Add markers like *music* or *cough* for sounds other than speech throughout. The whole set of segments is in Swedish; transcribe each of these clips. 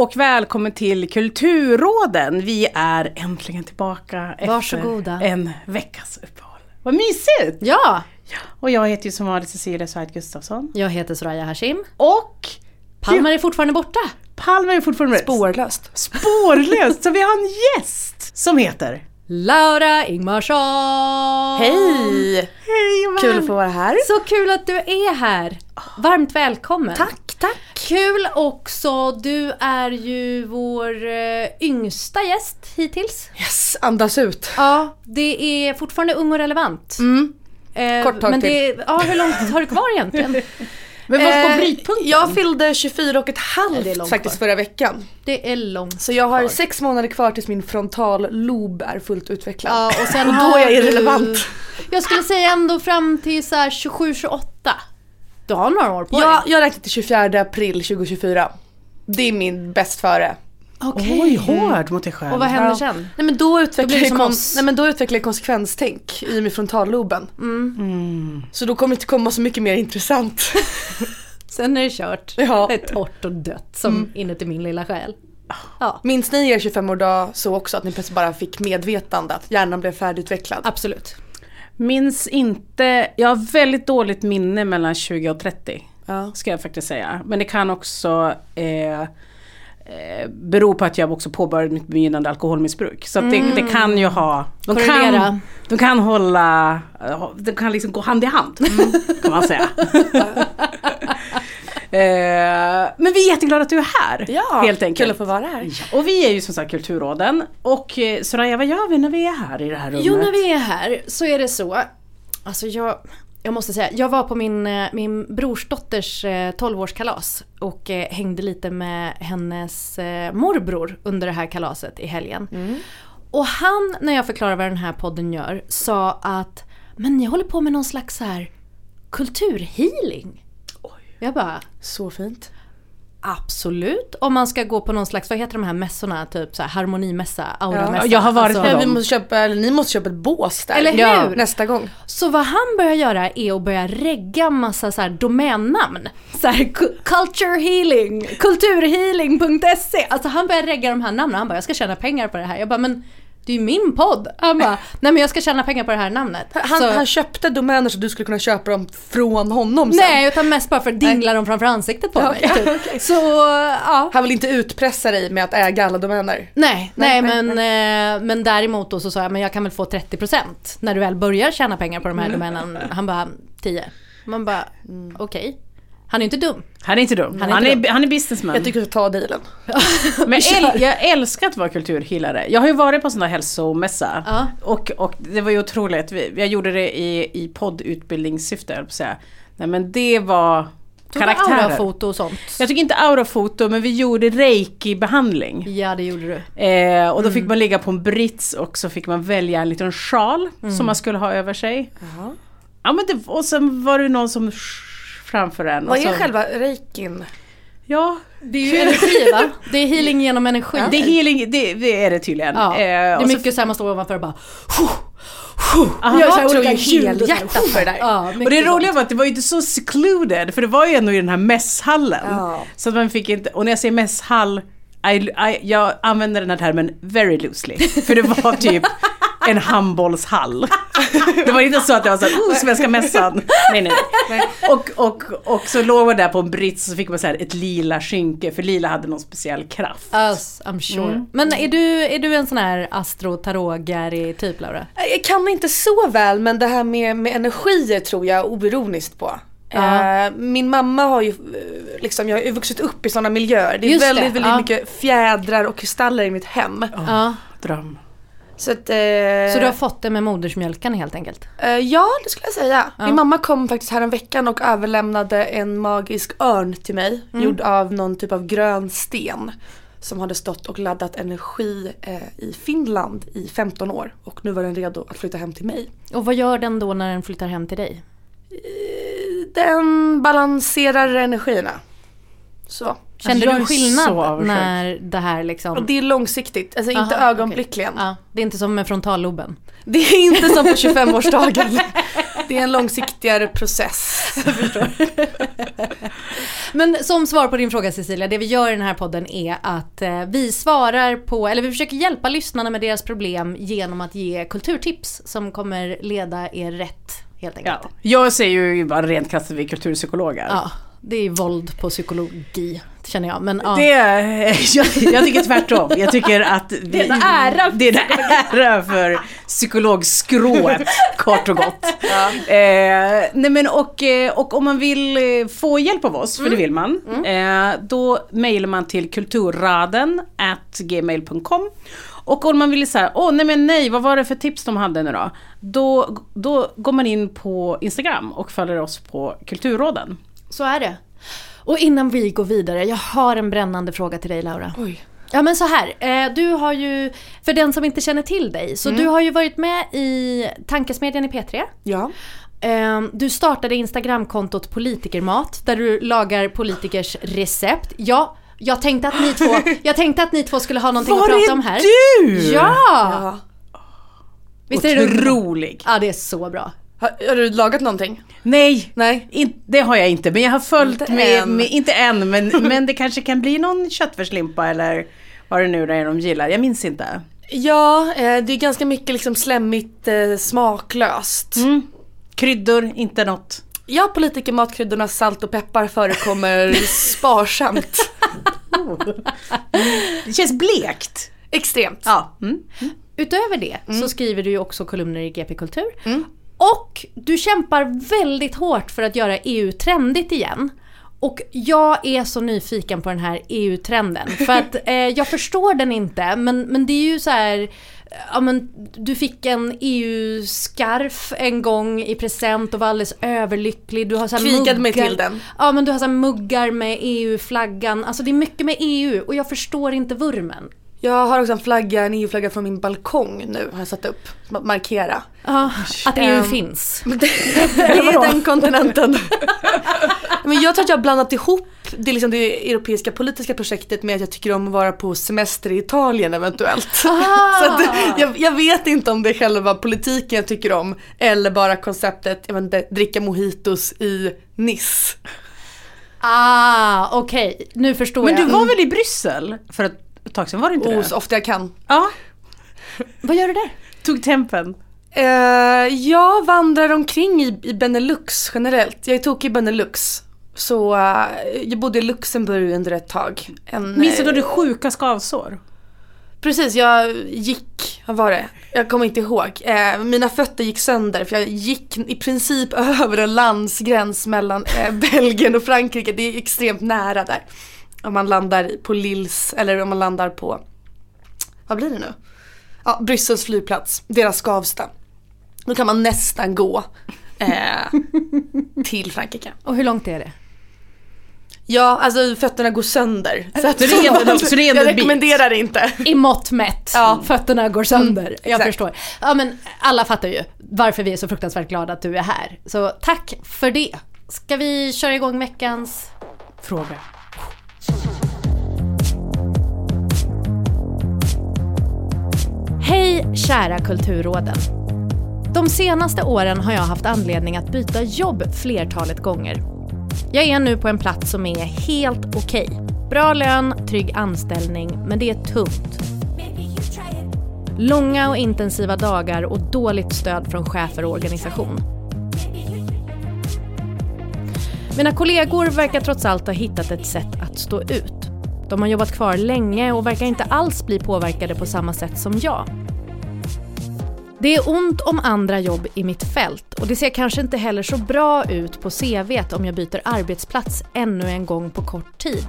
Och välkommen till Kulturråden. Vi är äntligen tillbaka Varsågoda. efter en veckas uppehåll. Vad mysigt! Ja! Och jag heter ju som vanligt Cecilia Svärd Gustafsson. Jag heter Soraya Hashim. Och Palmar är fortfarande borta. Palma är fortfarande med. Spårlöst. Spårlöst! Så vi har en gäst som heter... Laura Ingmarsson! Hej! Hej Kul att få vara här. Så kul att du är här! Varmt välkommen! Tack, tack. Kul också, du är ju vår eh, yngsta gäst hittills. Yes, andas ut. Ja, det är fortfarande ung och relevant. Mm. Eh, Kort tag men till. det, ja, hur långt har du kvar egentligen? *laughs* Men vad går Eh, brytpunkten? Jag fyllde 24 och ett Ja, det är halvt långt faktiskt kvar. förra veckan. Det är långt Så jag har kvar. sex månader kvar tills min frontallob är fullt utvecklad. Ja, och sen *laughs* Och då är jag du- irrelevant. Jag skulle säga ändå fram till så här 27-28. Du har några år på Jag, dig. jag räknar till 24 april 2024. Det är min bäst före. Okej. Oj, hård mot dig själv. Och vad händer Ja. sen? Nej men då utvecklar, jag, som kon- oss. nej, men då utvecklar jag konsekvenstänk i med frontalloben. Mm. Så då kommer det inte komma så mycket mer intressant. *laughs* Sen är det kört. Ja. Det är torrt och dött som inuti min lilla själ. Ja, Minns ni er 25-årsdag så också att ni plötsligt bara fick medvetande att hjärnan blev färdigutvecklad? absolut. Minns inte, jag har väldigt dåligt minne mellan 20 och 30. Ja. Ska jag faktiskt säga. Men det kan också eh, eh, bero på att jag också påbörjade mitt begynnande alkoholmissbruk. Så att det, det kan ju ha, de kan, de kan hålla, de kan liksom gå hand i hand. Kan man säga. *laughs* eh, men vi är jätteglada att du är här. Ja, helt enkelt. kul att få vara här. Ja, och vi är ju som sagt Kulturråden. Och eh, Soraya, vad gör vi när vi är här i det här rummet? Jo, när vi är här så är det så. Alltså jag, jag måste säga, jag var på min, eh, min brorsdotters eh, 12-årskalas och eh, hängde lite med hennes eh, morbror under det här kalaset i helgen. Och han, när jag förklarade vad den här podden gör, sa att men ni håller på med någon slags så här kulturhealing. Jag bara, Så fint. Absolut. Om man ska gå på någon slags, vad heter de här mässorna, typ så här harmonimässa, auramässa. jag har varit på Ja, dem. vi måste köpa, eller ni måste köpa ett bås där. Eller hur? Ja, nästa gång. Så vad han börjar göra är att börja regga massa så här domännamn. Så här, culture healing, kulturhealing.se. Alltså han börjar regga de här namnen. Han bara, jag ska tjäna pengar på det här. Jag bara, men det är ju min podd. Han bara, nej men jag ska tjäna pengar på det här namnet. Han, så, han köpte domäner så du skulle kunna köpa dem från honom sen. nej, utan mest bara för att dingla dem framför ansiktet på mig. okej, Typ. Så, ja. Han vill inte utpressa dig med att äga alla domäner. Nej, nej, Nej, men, eh, men däremot då så sa jag, men jag kan väl få 30% när du väl börjar tjäna pengar på de här domänen. Han bara, 10. Man bara, okej. Han är inte dum. Han är inte dum. Han Han är är, inte han är, businessman. Jag tycker du ta dealen. *laughs* Men äl, jag älskar att vara kulturhealare. Jag har ju varit på sån där hälsomässa. Ja. Och, och det var ju otroligt. Vi- Jag gjorde det i, i poddutbildningssyfte, höll jag säga. Nej men det var Tog du karaktärer. aurafoto och sånt? Jag tycker inte aurafoto, men vi gjorde reiki-behandling. Ja, det gjorde du. Eh, och då Mm. fick man ligga på en brits och så fick man välja en liten sjal Mm. som man skulle ha över sig. Ja, men det, och sen var det någon som framför en. Vad och så, är själva reikin? Ja, Det är ju energi va? *laughs* Det är healing genom energi. det är healing, det, det är det tydligen. Ja, det Eh, är och så- mycket så här man står ovanför och bara Aha. Jag här tror ju helhjärtat för det där. Ja, Och det roliga var att det var ju inte så secluded, för det var ju ändå i den här mässhallen. Ja. Så att man fick inte, och när jag säger mässhall, I, I, jag använder den här termen very loosely. För det var *laughs* typ en handbollshall. Det var inte så att det var så här, oh, svenska mässan. Nej, nej, nej. Och, och, och så låg man där på en brits och så fick man så här ett lila skynke, för lila hade någon speciell kraft. Yes, I'm sure. Men är du, är du en sån här astro tarot typ Laura? Jag kan inte så väl men det här med, med energier tror jag oironiskt på. Ja. Eh, min mamma har ju eh, liksom, jag har ju vuxit upp i sådana miljöer. Det är Just det, väldigt, väldigt ja. mycket fjädrar och kristaller i mitt hem. Ja. Dröm. Så, att, eh, Så du har fått det med modersmjölken helt enkelt? eh, ja, det skulle jag säga. Min mamma kom faktiskt här en veckan och överlämnade en magisk örn till mig. Mm. Gjord av någon typ av grön sten. Som hade stått och laddat energi eh, i Finland i 15 år. Och nu var den redo att flytta hem till mig. Och vad gör den då när den flyttar hem till dig? Den balanserar energierna. Så. Kände jag du skillnad när det här liksom... Och det är långsiktigt, alltså inte Aha, ögonblickligen. okej. Ja, det är inte som med frontalloben. *laughs* Det är inte som på 25-årsdagen. Det är en långsiktigare process. *laughs* Men som svar på din fråga Cecilia, det vi gör i den här podden är att eh, vi svarar på, eller vi försöker hjälpa lyssnarna med deras problem genom att ge kulturtips som kommer leda er rätt helt enkelt. Ja. Jag säger ju bara rent krasst att vi är kulturpsykologer. Ja, det är våld på psykologi känner jag. Men ja. Det, *laughs* jag, jag tycker tvärtom. Jag tycker att *laughs* vi, Det är en ära. Det är en ära för psykologskrået, *laughs* kort och gott. Eh, nej men och, eh, och om man vill eh, få hjälp av oss, för det vill man, eh, då mejlar man till kulturraden at gmail.com. Och om man vill säga, åh nej men nej, vad var det för tips de hade nu då? Då, då går man in på Instagram och följer oss på Kulturråden. Så är det. Och innan vi går vidare, jag har en brännande fråga till dig Laura. Oj. Ja men så här, eh, du har ju, för den som inte känner till dig, så du har ju varit med i Tankesmedjan i P3. Ja. Eh, Du startade Instagramkontot Politikermat där du lagar politikers recept. Ja, jag tänkte att ni två, *laughs* jag tänkte att ni två skulle ha någonting Var att prata är om här. du? Ja! ja. Visst är det? Otrolig. Ja det är så bra. Har, har du lagat någonting? Nej, Nej. in, det har jag inte. Men jag har följt Inte med, än. med, inte än, men, *laughs* men det kanske kan bli någon köttfärslimpa eller vad det nu är de gillar. Jag minns inte. Ja, eh, det är ganska mycket liksom slemmigt, eh, smaklöst. Mm. Kryddor, inte något. Ja, politikermatkryddorna salt och peppar förekommer *laughs* sparsamt. *laughs* Det känns blekt. Extremt. Ja. Mm. Utöver det så skriver du ju också kolumner i GP Kultur. Och du kämpar väldigt hårt för att göra EU trendigt igen. Och jag är så nyfiken på den här EU-trenden. För att *laughs* eh, jag förstår den inte, men, men det är ju så här... Ja, men du fick en EU-skarf en gång i present och var alldeles överlycklig. Du har så Krigade mig till den. Ja men du har så muggar med EU-flaggan. Alltså det är mycket med EU och jag förstår inte vurmen. Jag har också en flagga, en EU-flagga från min balkong nu har jag satt upp. Att markera. Ja, att EU Ehm, finns. *laughs* Det är den kontinenten. *laughs* Men jag tror att jag har blandat ihop det, liksom det europeiska politiska projektet med att jag tycker om att vara på semester i Italien eventuellt. Ah. *laughs* Så att jag, jag vet inte om det är själva politiken jag tycker om eller bara konceptet, jag vet inte, dricka mojitos i Nice. Ah, okej. Nu förstår Men jag. du var väl i Bryssel för ett tag sedan? Var det inte Oh, det? så ofta jag kan. Ja, *laughs* Vad gör du där? tog tempen. Eh, jag vandrar omkring i, i Benelux generellt. Jag är tokig i Benelux. Så eh, jag bodde i Luxemburg under ett tag. En, Minns du då eh, du sjuka skavsår? Precis, jag gick, vad var det? Jag kommer inte ihåg. Eh, mina fötter gick sönder för jag gick i princip *laughs* över en landsgräns mellan eh, Belgien och Frankrike. Det är extremt nära där. Om man landar på Lils, eller om man landar på, vad blir det nu? Ja, Bryssels flygplats, deras Skavsta. Då kan man nästan gå eh, till Frankrike. Och hur långt är det? Ja, alltså fötterna går sönder. Så, att, *laughs* Så det är ändå- så det är ändå jag rekommenderar det inte. I mått mätt. Ja. Fötterna går sönder. Mm, jag förstår. Ja men alla fattar ju varför vi är så fruktansvärt glada att du är här. Så tack för det. Ska vi köra igång veckans... Fråga. Hej kära Kulturråden. De senaste åren har jag haft anledning att byta jobb flertalet gånger. Jag är nu på en plats som är helt okej. Bra lön, trygg anställning, men det är tungt. Långa och intensiva dagar och dåligt stöd från chefer och organisation. Mina kollegor verkar trots allt ha hittat ett sätt att stå ut. De har jobbat kvar länge och verkar inte alls bli påverkade på samma sätt som jag. Det är ont om andra jobb i mitt fält och det ser kanske inte heller så bra ut på CVt om jag byter arbetsplats ännu en gång på kort tid.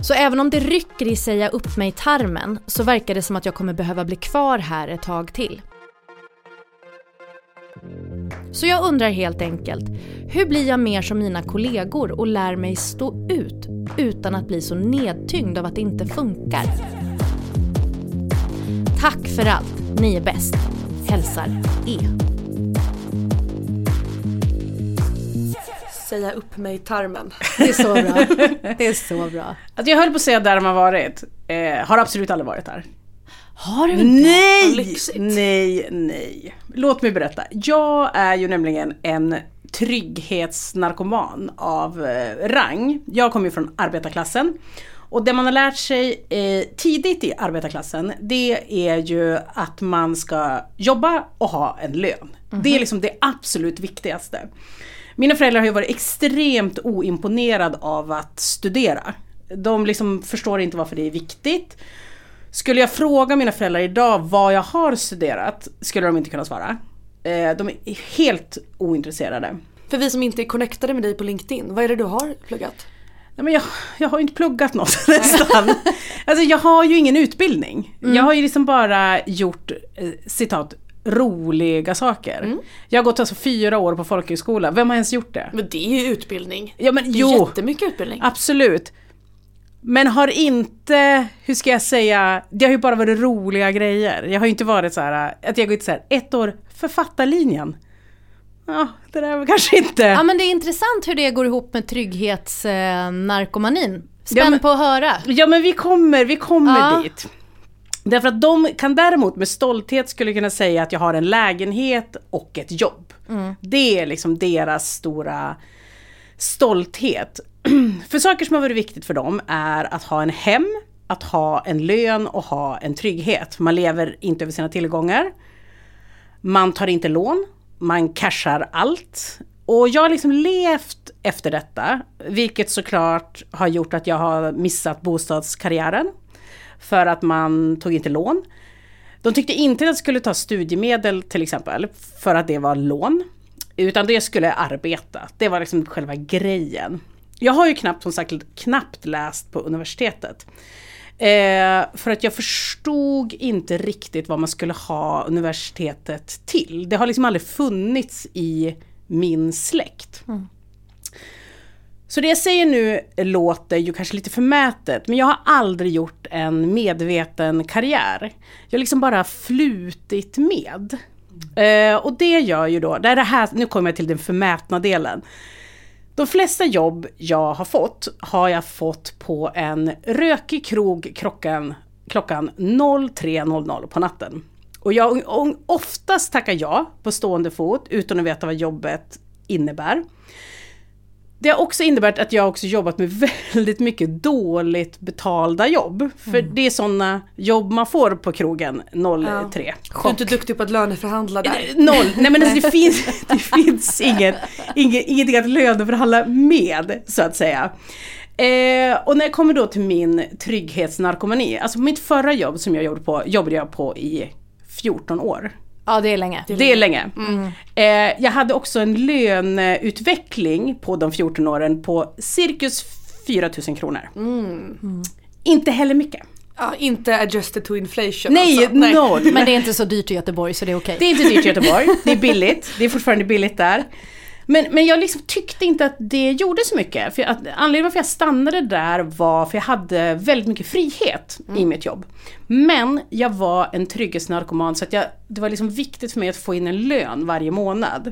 Så även om det rycker i säga upp mig tarmen så verkar det som att jag kommer behöva bli kvar här ett tag till. Så jag undrar helt enkelt, hur blir jag mer som mina kollegor och lär mig stå ut utan att bli så nedtyngd av att det inte funkar? Tack för allt, ni är bäst. Hälsar E. Säga upp mig i tarmen. Det är så bra. *laughs* Det är så bra. Alltså jag höll på att säga där har varit. Eh, har absolut aldrig varit där. Har du inte? Nej! Nej, nej. Låt mig berätta. Jag är ju nämligen en trygghetsnarkoman av eh, rang. Jag kommer ju från arbetarklassen. Och det man har lärt sig eh, tidigt i arbetarklassen det är ju att man ska jobba och ha en lön. Det är liksom det absolut viktigaste. Mina föräldrar har ju varit extremt oimponerade av att studera. De liksom förstår inte varför det är viktigt. Skulle jag fråga mina föräldrar idag vad jag har studerat skulle de inte kunna svara. Eh, De är helt ointresserade. För vi som inte är connectade med dig på LinkedIn, vad är det du har pluggat? Nej, men jag, jag har ju inte pluggat något *laughs* nästan. Alltså jag har ju ingen utbildning. Jag har ju liksom bara gjort, eh, citat, roliga saker. Jag har gått alltså fyra år på folkhögskola. Vem har ens gjort det? Men det är ju utbildning. Ja men Det är jo, jättemycket utbildning. absolut. Men har inte, hur ska jag säga, det har ju bara varit roliga grejer. Jag har ju inte varit så här, att jag gått så här, ett år författarlinjen. Ja, det där var kanske inte... Ja men det är intressant hur det går ihop med trygghetsnarkomanin. Spänd Ja, men- på att höra. Ja men vi kommer, vi kommer Ja. dit. Därför att de kan däremot med stolthet skulle kunna säga att jag har en lägenhet och ett jobb. Det är liksom deras stora stolthet. *clears throat* för saker som har varit viktigt för dem är att ha en hem, att ha en lön och ha en trygghet. Man lever inte över sina tillgångar. Man tar inte lån, man cashar allt. Och jag har liksom levt efter detta, vilket såklart har gjort att jag har missat bostadskarriären. För att man tog inte lån. De tyckte inte att jag skulle ta studiemedel till exempel, för att det var lån. Utan det skulle arbeta, det var liksom själva grejen. Jag har ju knappt, som sagt, knappt läst på universitetet. Eh, för att jag förstod inte riktigt vad man skulle ha universitetet till. Det har liksom aldrig funnits i min släkt. Så det jag säger nu låter ju kanske lite förmätet, men jag har aldrig gjort en medveten karriär. Jag har liksom bara flutit med. Eh, och det gör ju då, det är det här, nu kommer jag till den förmätna delen. De flesta jobb jag har fått har jag fått på en rökig krog klockan, klockan 03.00 på natten. Och jag oftast tackar ja på stående fot utan att veta vad jobbet innebär. Det har också inneburit att jag också jobbat med *laughs* väldigt mycket dåligt betalda jobb. För det är sådana jobb man får på krogen 03. Du är inte duktig på att löneförhandla där. Noll. Nej men alltså det *laughs* finns, *laughs* det finns inget, inget, ingenting att löneförhandla med så att säga. Eh, och när jag kommer då till min trygghetsnarkomani, alltså mitt förra jobb som jag jobbade på, jobbade jag på i 14 år. Ja, det är länge. Det är länge. Eh, jag hade också en löneutveckling på de 14 åren på cirkus 4000 kronor. Inte heller mycket. Ja, inte adjusted to inflation Nej, alltså. noll. Men det är inte så dyrt i Göteborg så det är okej. Det är inte dyrt i Göteborg, det är billigt. Det är fortfarande billigt där. Men, men jag liksom tyckte inte att det gjorde så mycket. För att, anledningen varför jag stannade där var för jag hade väldigt mycket frihet i mitt jobb. Men jag var en trygghetsnarkoman så att jag, det var liksom viktigt för mig att få in en lön varje månad.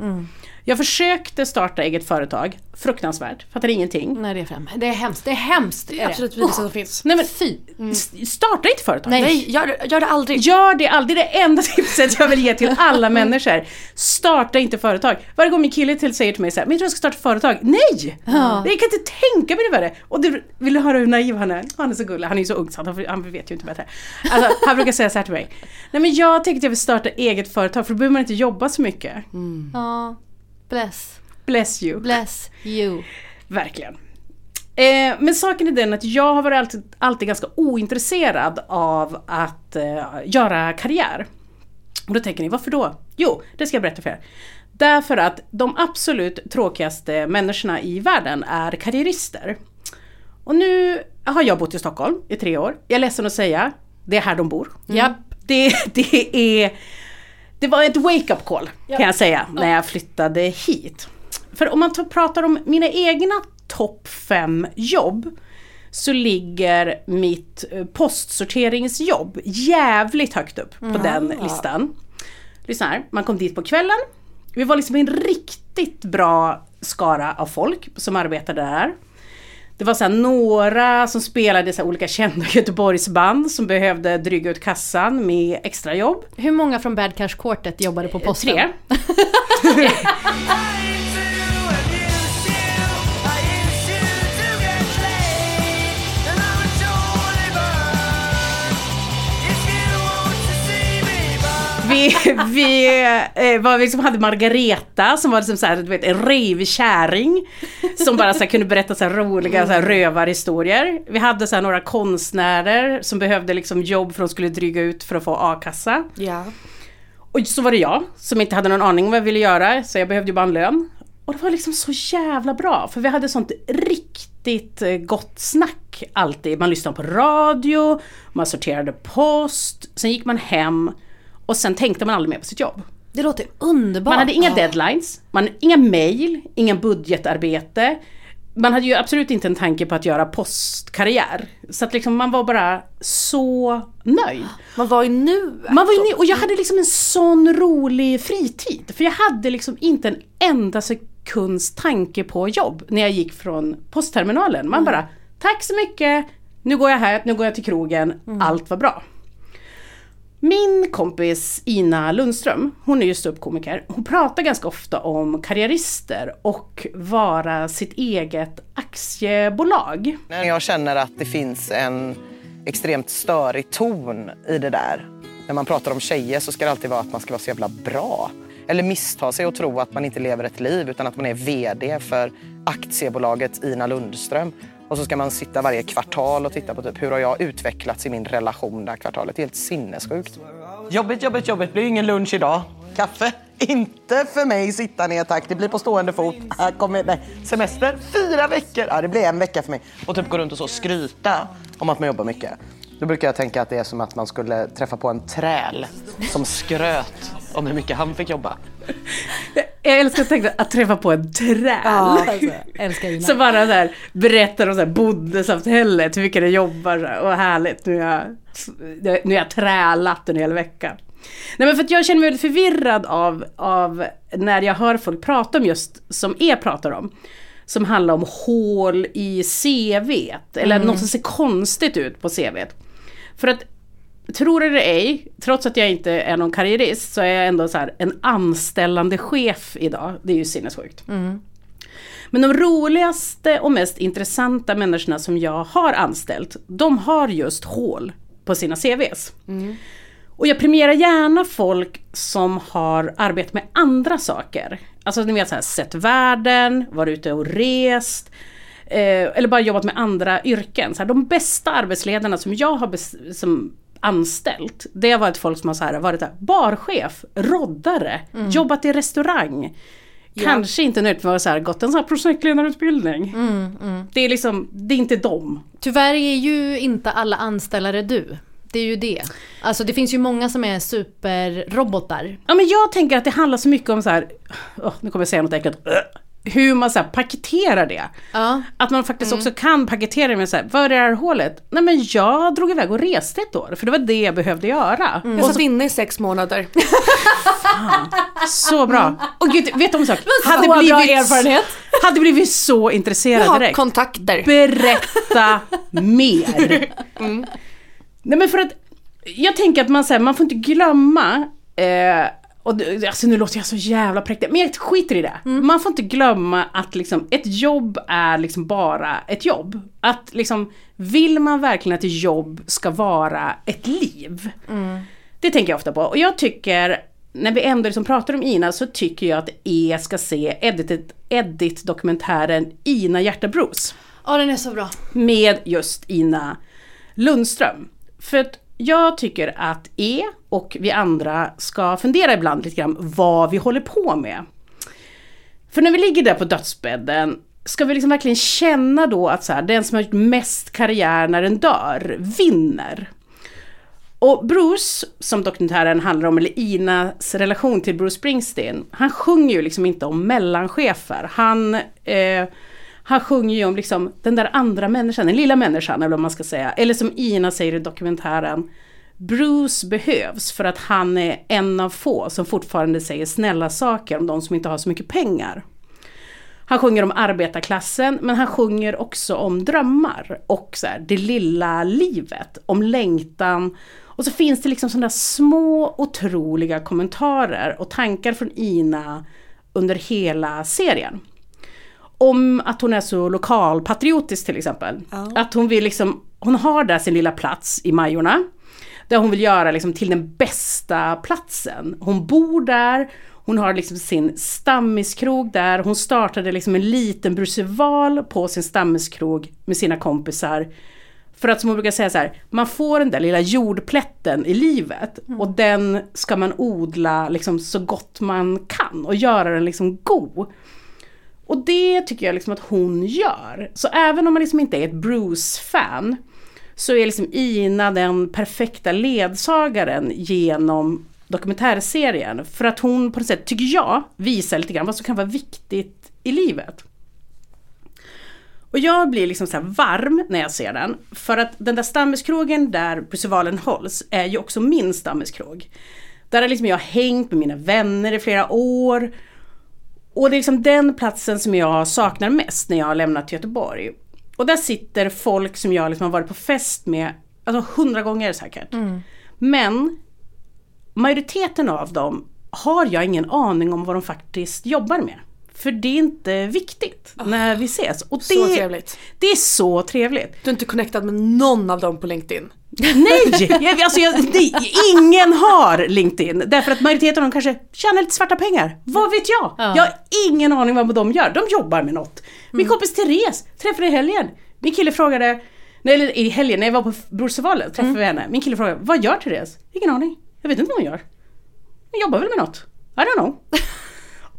Jag försökte starta eget företag, fruktansvärt, fattar ingenting. Nej, det är, fram. det är hemskt. Det är hemskt. Det är absolut vidrigaste som finns. Nej, men, Fy. s- starta inte företag. Nej. Nej, gör, det- gör det aldrig. Gör det aldrig, det är det enda *laughs* tipset jag vill ge till alla *laughs* människor. Starta inte företag. Varje gång min kille till säger till mig så här, men jag tror jag ska starta företag. Nej! Jag kan inte tänka mig det värre. Och du, vill du höra hur naiv han är? Han är så gullig, han är ju så ung så han, han vet ju inte bättre. Alltså, han brukar säga så här till mig. Nej men jag tänkte att jag vill starta eget företag för då behöver man inte jobba så mycket. Ja. Bless. Bless you. Bless you. Verkligen. Eh, men saken är den att jag har varit alltid, alltid ganska ointresserad av att eh, göra karriär. Och då tänker ni, varför då? Jo, det ska jag berätta för er. Därför att de absolut tråkigaste människorna i världen är karriärister. Och nu har jag bott i Stockholm i tre år. Jag är ledsen att säga, det är här de bor. Japp. Det, det är... Det var ett wake-up call kan jag säga när jag flyttade hit. För om man tar- pratar om mina egna topp fem jobb så ligger mitt eh, postsorteringsjobb jävligt högt upp på den listan. Lyssna här, man kom dit på kvällen. Vi var liksom en riktigt bra skara av folk som arbetade där. Det var så några som spelade så olika kända *laughs* Göteborgsband som behövde dryga ut kassan med extrajobb. Hur många från Bad Cash Quartet jobbade på posten? Tre. *laughs* *laughs* Vi, vi eh, var liksom, hade Margareta som var liksom så här, du vet, en rejvkärring. Som bara så här, kunde berätta så här, roliga så här, rövarhistorier. Vi hade så här, några konstnärer som behövde liksom, jobb för att de skulle dryga ut för att få a-kassa. Ja. Och så var det jag som inte hade någon aning om vad jag ville göra så jag behövde ju bara en lön. Och det var liksom så jävla bra för vi hade sånt riktigt eh, gott snack alltid. Man lyssnade på radio, man sorterade post, sen gick man hem och sen tänkte man aldrig mer på sitt jobb. Det låter underbart. Man hade inga deadlines, man, inga mail, ingen budgetarbete. Man hade ju absolut inte en tanke på att göra postkarriär. Så att liksom man var bara så nöjd. Man var i nuet. Man var inne, och jag hade liksom en sån rolig fritid. För jag hade liksom inte en enda sekunds tanke på jobb när jag gick från postterminalen. Man bara, tack så mycket, nu går jag här, nu går jag till krogen, allt var bra. Min kompis Ina Lundström, hon är ju ståuppkomiker, hon pratar ganska ofta om karriärister och vara sitt eget aktiebolag. Jag känner att det finns en extremt störig ton i det där. När man pratar om tjejer så ska det alltid vara att man ska vara så jävla bra. Eller missta sig och tro att man inte lever ett liv utan att man är VD för aktiebolaget Ina Lundström. Och så ska man sitta varje kvartal och titta på typ hur har jag utvecklats i min relation det här kvartalet. Det är helt sinnessjukt. Jobbigt, jobbigt, jobbigt. blir ingen lunch idag. Kaffe? Inte för mig sitta ner tack. Det blir på stående fot. Här kommer, nej. Semester? Fyra veckor? Ja, det blir en vecka för mig. Och typ gå runt och så skryta om att man jobbar mycket. Då brukar jag tänka att det är som att man skulle träffa på en träl som skröt om hur mycket han fick jobba. Jag älskar att tänka att träffa på en träl. Alltså, älskar Ina. Som bara så här, berättar om så här bondesamhället, hur mycket det jobbar och härligt, nu har, jag, nu har jag trälat en hel vecka. Nej men för att jag känner mig väldigt förvirrad av, av när jag hör folk prata om just som er pratar om. Som handlar om hål i CVt, eller något som ser konstigt ut på CVt. För att Tror det eller ej, trots att jag inte är någon karriärist så är jag ändå så här en anställande chef idag. Det är ju sinnessjukt. Men de roligaste och mest intressanta människorna som jag har anställt, de har just hål på sina CVs. Och jag premierar gärna folk som har arbetat med andra saker. Alltså ni vet så här, sett världen, varit ute och rest, eh, eller bara jobbat med andra yrken. Så här, de bästa arbetsledarna som jag har som anställt, det har varit folk som har så här, varit där, barchef, roddare, jobbat i restaurang. Kanske inte nödvändigtvis så här, gått en sån här projektledarutbildning. Det är liksom, det är inte dem. Tyvärr är ju inte alla anställare du. Det är ju det. Alltså det finns ju många som är superrobotar. Ja men jag tänker att det handlar så mycket om så här, åh, nu kommer jag säga något äckligt, hur man så här paketerar det. Ja. Att man faktiskt också kan paketera det med så här, vad är det här hålet? Nej men jag drog iväg och reste ett år, för det var det jag behövde göra. Jag satt inne i sex månader. *laughs* Så bra. Och gud, vet du om en sak? Hade så bra blivit, erfarenhet. hade blivit så Jag intresserad har direkt. kontakter. Berätta mer. Nej men för att jag tänker att man, så här, man får inte glömma eh, och alltså nu låter jag så jävla präktig, men jag skiter i det. Man får inte glömma att liksom, ett jobb är liksom bara ett jobb. Att liksom, vill man verkligen att ett jobb ska vara ett liv? Det tänker jag ofta på. Och jag tycker, när vi ändå liksom pratar om Ina, så tycker jag att E ska se Edit- Edit-dokumentären Ina Hjärta Bruce Ja den är så bra. med just Ina Lundström. För att jag tycker att E och vi andra ska fundera ibland lite grann vad vi håller på med. För när vi ligger där på dödsbädden, ska vi liksom verkligen känna då att så här, den som har gjort mest karriär när den dör, vinner? Och Bruce, som dokumentären handlar om, eller Inas relation till Bruce Springsteen, han sjunger ju liksom inte om mellanchefer. Han, eh, han sjunger ju om liksom den där andra människan, den lilla människan eller vad man ska säga. Eller som Ina säger i dokumentären, Bruce behövs för att han är en av få som fortfarande säger snälla saker om de som inte har så mycket pengar. Han sjunger om arbetarklassen men han sjunger också om drömmar och så här, det lilla livet, om längtan. Och så finns det liksom sådana små otroliga kommentarer och tankar från Ina under hela serien. Om att hon är så lokalpatriotisk till exempel. Att hon vill liksom, hon har där sin lilla plats i Majorna. Där hon vill göra liksom till den bästa platsen. Hon bor där, hon har liksom sin stammiskrog där. Hon startade liksom en liten bruseval på sin stammiskrog med sina kompisar. För att som hon brukar säga så här, man får den där lilla jordplätten i livet och den ska man odla liksom så gott man kan och göra den liksom god. Och det tycker jag liksom att hon gör. Så även om man liksom inte är ett Bruce-fan så är liksom Ina den perfekta ledsagaren genom dokumentärserien. För att hon på något sätt, tycker jag, visar lite grann vad som kan vara viktigt i livet. Och jag blir liksom så här varm när jag ser den. För att den där stammiskrogen där Brucevalen hålls är ju också min stammiskrog. Där har liksom jag hängt med mina vänner i flera år. Och det är liksom den platsen som jag saknar mest när jag har lämnat Göteborg. Och där sitter folk som jag liksom har varit på fest med, alltså hundra gånger säkert. Men majoriteten av dem har jag ingen aning om vad de faktiskt jobbar med. För det är inte viktigt när vi ses. Och det, Så trevligt. det är så trevligt. Du är inte connectad med någon av dem på LinkedIn. Nej! Jag, alltså jag, det, ingen har LinkedIn. Därför att majoriteten av dem kanske tjänar lite svarta pengar. Vad vet jag? Jag har ingen aning vad de gör. De jobbar med något. Min kompis Therese träffade i helgen. Min kille frågade, nej, eller i helgen när jag var på Brucevalet träffade vi henne. Min kille frågade, vad gör Therese? Ingen aning. Jag vet inte vad hon gör. Hon jobbar väl med något. I don't know. *laughs*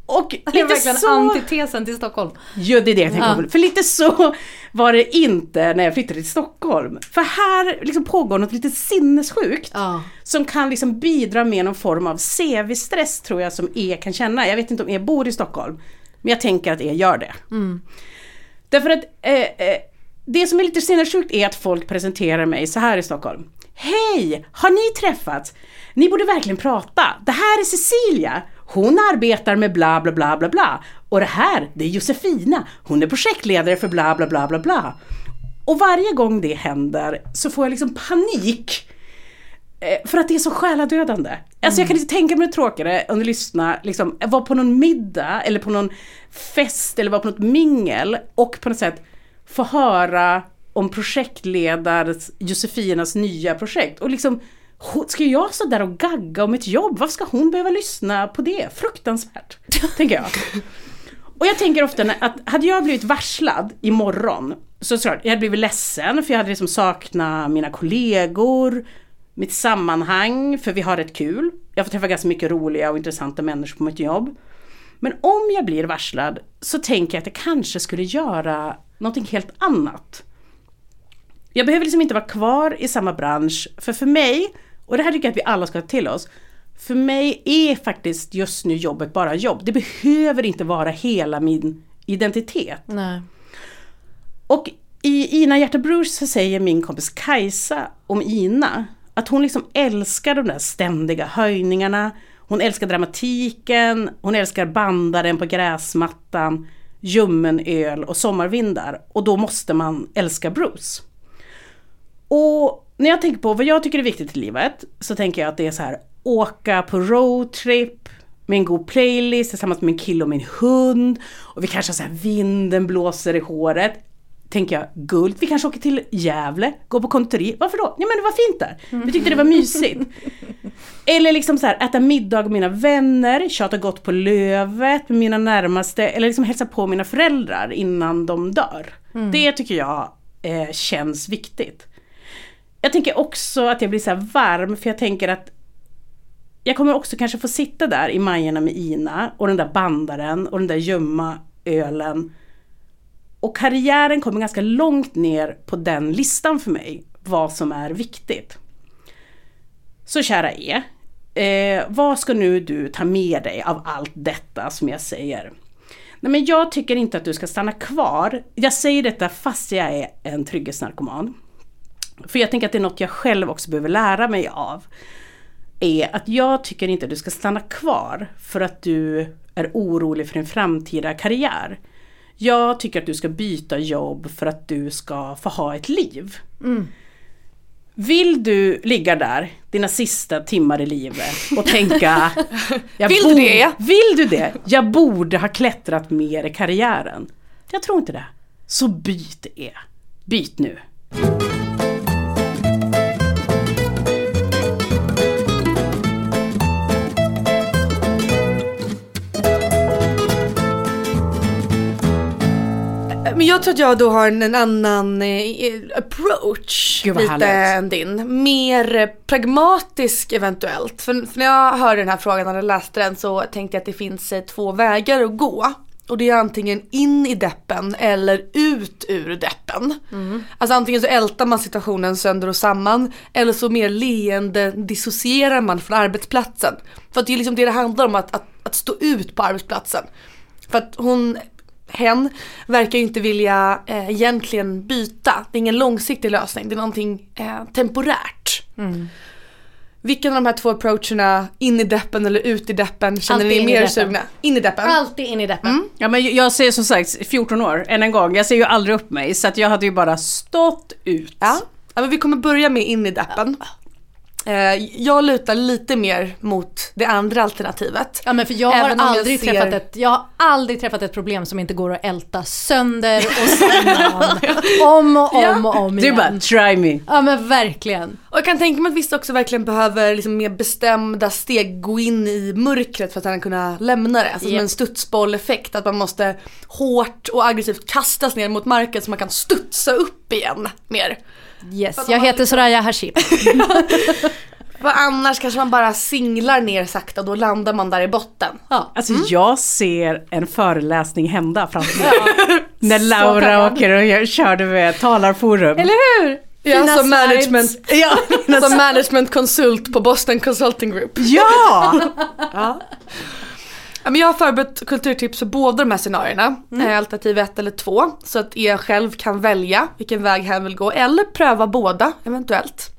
Och Det är lite verkligen så... antitesen till Stockholm. Ja, det är det jag tänker på. För lite så var det inte när jag flyttade till Stockholm. För här liksom pågår något lite sinnessjukt. Ja. Som kan liksom bidra med någon form av CV-stress tror jag som E kan känna. Jag vet inte om E bor i Stockholm. Men jag tänker att E gör det. Därför att eh, eh, det som är lite sinnessjukt är att folk presenterar mig så här i Stockholm. Hej! Har ni träffats? Ni borde verkligen prata. Det här är Cecilia. Hon arbetar med bla bla bla bla bla. Och det här, det är Josefina. Hon är projektledare för bla bla bla bla bla. Och varje gång det händer så får jag liksom panik. Eh, För att det är så själadödande. Alltså jag kan inte tänka mig det tråkigare än att lyssna, liksom, vara på någon middag eller på någon fest eller vara på något mingel och på något sätt få höra om projektledares Josefinas nya projekt. Och liksom, ska jag stå där och gagga om ett jobb? Varför ska hon behöva lyssna på det? Fruktansvärt, tänker jag. Och jag tänker ofta att hade jag blivit varslad imorgon så såklart, jag hade blivit ledsen för jag hade liksom saknat mina kollegor, mitt sammanhang, för vi har rätt kul. Jag får träffa ganska mycket roliga och intressanta människor på mitt jobb. Men om jag blir varslad så tänker jag att jag kanske skulle göra någonting helt annat. Jag behöver liksom inte vara kvar i samma bransch, för för mig, och det här tycker jag att vi alla ska ta till oss, för mig är faktiskt just nu jobbet bara jobb. Det behöver inte vara hela min identitet. Nej. Och i Ina Hjärta Bruce så säger min kompis Kajsa om Ina att hon liksom älskar de där ständiga höjningarna, hon älskar dramatiken, hon älskar bandaren på gräsmattan, ljummen öl och sommarvindar. Och då måste man älska Bruce. Och när jag tänker på vad jag tycker är viktigt i livet så tänker jag att det är så här åka på roadtrip med en god playlist tillsammans med min kille och min hund. Och vi kanske har så här vinden blåser i håret. Tänker jag, guld. Vi kanske åker till Gävle, går på konditori. Varför då? Ja men det var fint där. Vi tyckte det var mysigt. *laughs* Eller liksom så här, äta middag med mina vänner, tjata gott på lövet med mina närmaste. Eller liksom hälsa på mina föräldrar innan de dör. Det tycker jag eh, känns viktigt. Jag tänker också att jag blir så här varm för jag tänker att jag kommer också kanske få sitta där i Majerna med Ina och den där bandaren och den där gömma ölen. Och karriären kommer ganska långt ner på den listan för mig, vad som är viktigt. Så kära e, eh, vad ska nu du ta med dig av allt detta som jag säger? Nej men jag tycker inte att du ska stanna kvar. Jag säger detta fast jag är en trygghetsnarkoman. För jag tänker att det är något jag själv också behöver lära mig av. Är att jag tycker inte att du ska stanna kvar för att du är orolig för din framtida karriär. Jag tycker att du ska byta jobb för att du ska få ha ett liv. Vill du ligga där dina sista timmar i livet och tänka *laughs* Vill du det? Vill du det? Jag borde ha klättrat mer i karriären. Jag tror inte det. Så byt det. Byt nu. Men jag tror att jag då har en, en annan eh, approach Gud, lite härligt. än din. Mer pragmatisk eventuellt. För, för när jag hörde den här frågan och läste den så tänkte jag att det finns eh, två vägar att gå. Och det är antingen in i deppen eller ut ur deppen. Alltså antingen så ältar man situationen sönder och samman eller så mer leende dissocierar man från arbetsplatsen. För att det är liksom det det handlar om, att, att, att stå ut på arbetsplatsen. För att hon, hen, verkar ju inte vilja eh, egentligen byta. Det är ingen långsiktig lösning, det är någonting eh, temporärt. Vilken av de här två approacherna, in i deppen eller ut i deppen, känner Alltid ni mer deppen. sugna? In i deppen? Alltid in i deppen. Ja men jag ser som sagt 14 år, än en gång. Jag ser ju aldrig upp mig så att jag hade ju bara stått ut. Ja. ja, men vi kommer börja med in i deppen. Eh, jag lutar lite mer mot det andra alternativet. Ja men för jag har om jag aldrig ser- träffat ett, jag har aldrig träffat ett problem som inte går att älta sönder och samman *laughs* om och om och om Du igen. bara, try me. Ja men verkligen. Och jag kan tänka mig att vissa också verkligen behöver liksom mer bestämda steg gå in i mörkret för att sedan kunna lämna det. Alltså som Japp. en studsbolleffekt, att man måste hårt och aggressivt kastas ner mot marken så man kan studsa upp igen mer. Yes, jag heter Soraya Hashim. *laughs* För annars kanske man bara singlar ner sakta och då landar man där i botten. Ja. Alltså jag ser en föreläsning hända framför mig. *laughs* När Så Laura åker och gör- körde med talarforum. Eller hur? Ja, Fina som slides. management, Ja, som managementkonsult på Boston Consulting Group. ja! *laughs* Ja, men jag har förberett kulturtips för båda de här scenarierna. eh, Alternativ ett eller två. Så att er själv kan välja vilken väg hen vill gå. Eller pröva båda eventuellt.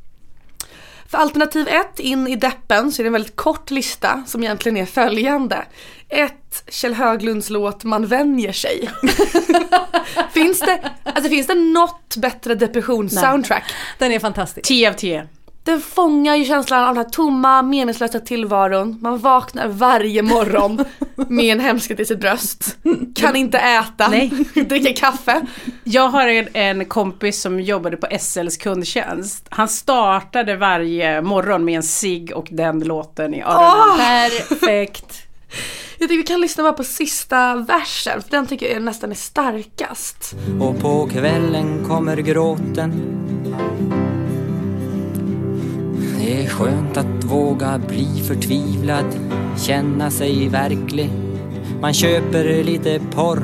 För alternativ ett, in i deppen, så är det en väldigt kort lista som egentligen är följande. Ett, Kjell Höglunds låt Man vänjer sig. *laughs* finns, det, alltså, finns det något bättre depressions-soundtrack? Den är fantastisk. 10 av 10. Den fångar ju känslan av den här tomma, meningslösa tillvaron. Man vaknar varje morgon *laughs* med en hemskhet i sitt bröst. Kan inte äta, Nej. *laughs* dricka kaffe. Jag har en, en kompis som jobbade på SLs kundtjänst. Han startade varje morgon med en cigg och den låten i öronen. Perfekt. Jag tycker vi kan lyssna bara på sista versen, för den tycker jag nästan är starkast. och på kvällen kommer gråten det är skönt att våga bli förtvivlad, känna sig verklig. Man köper lite porr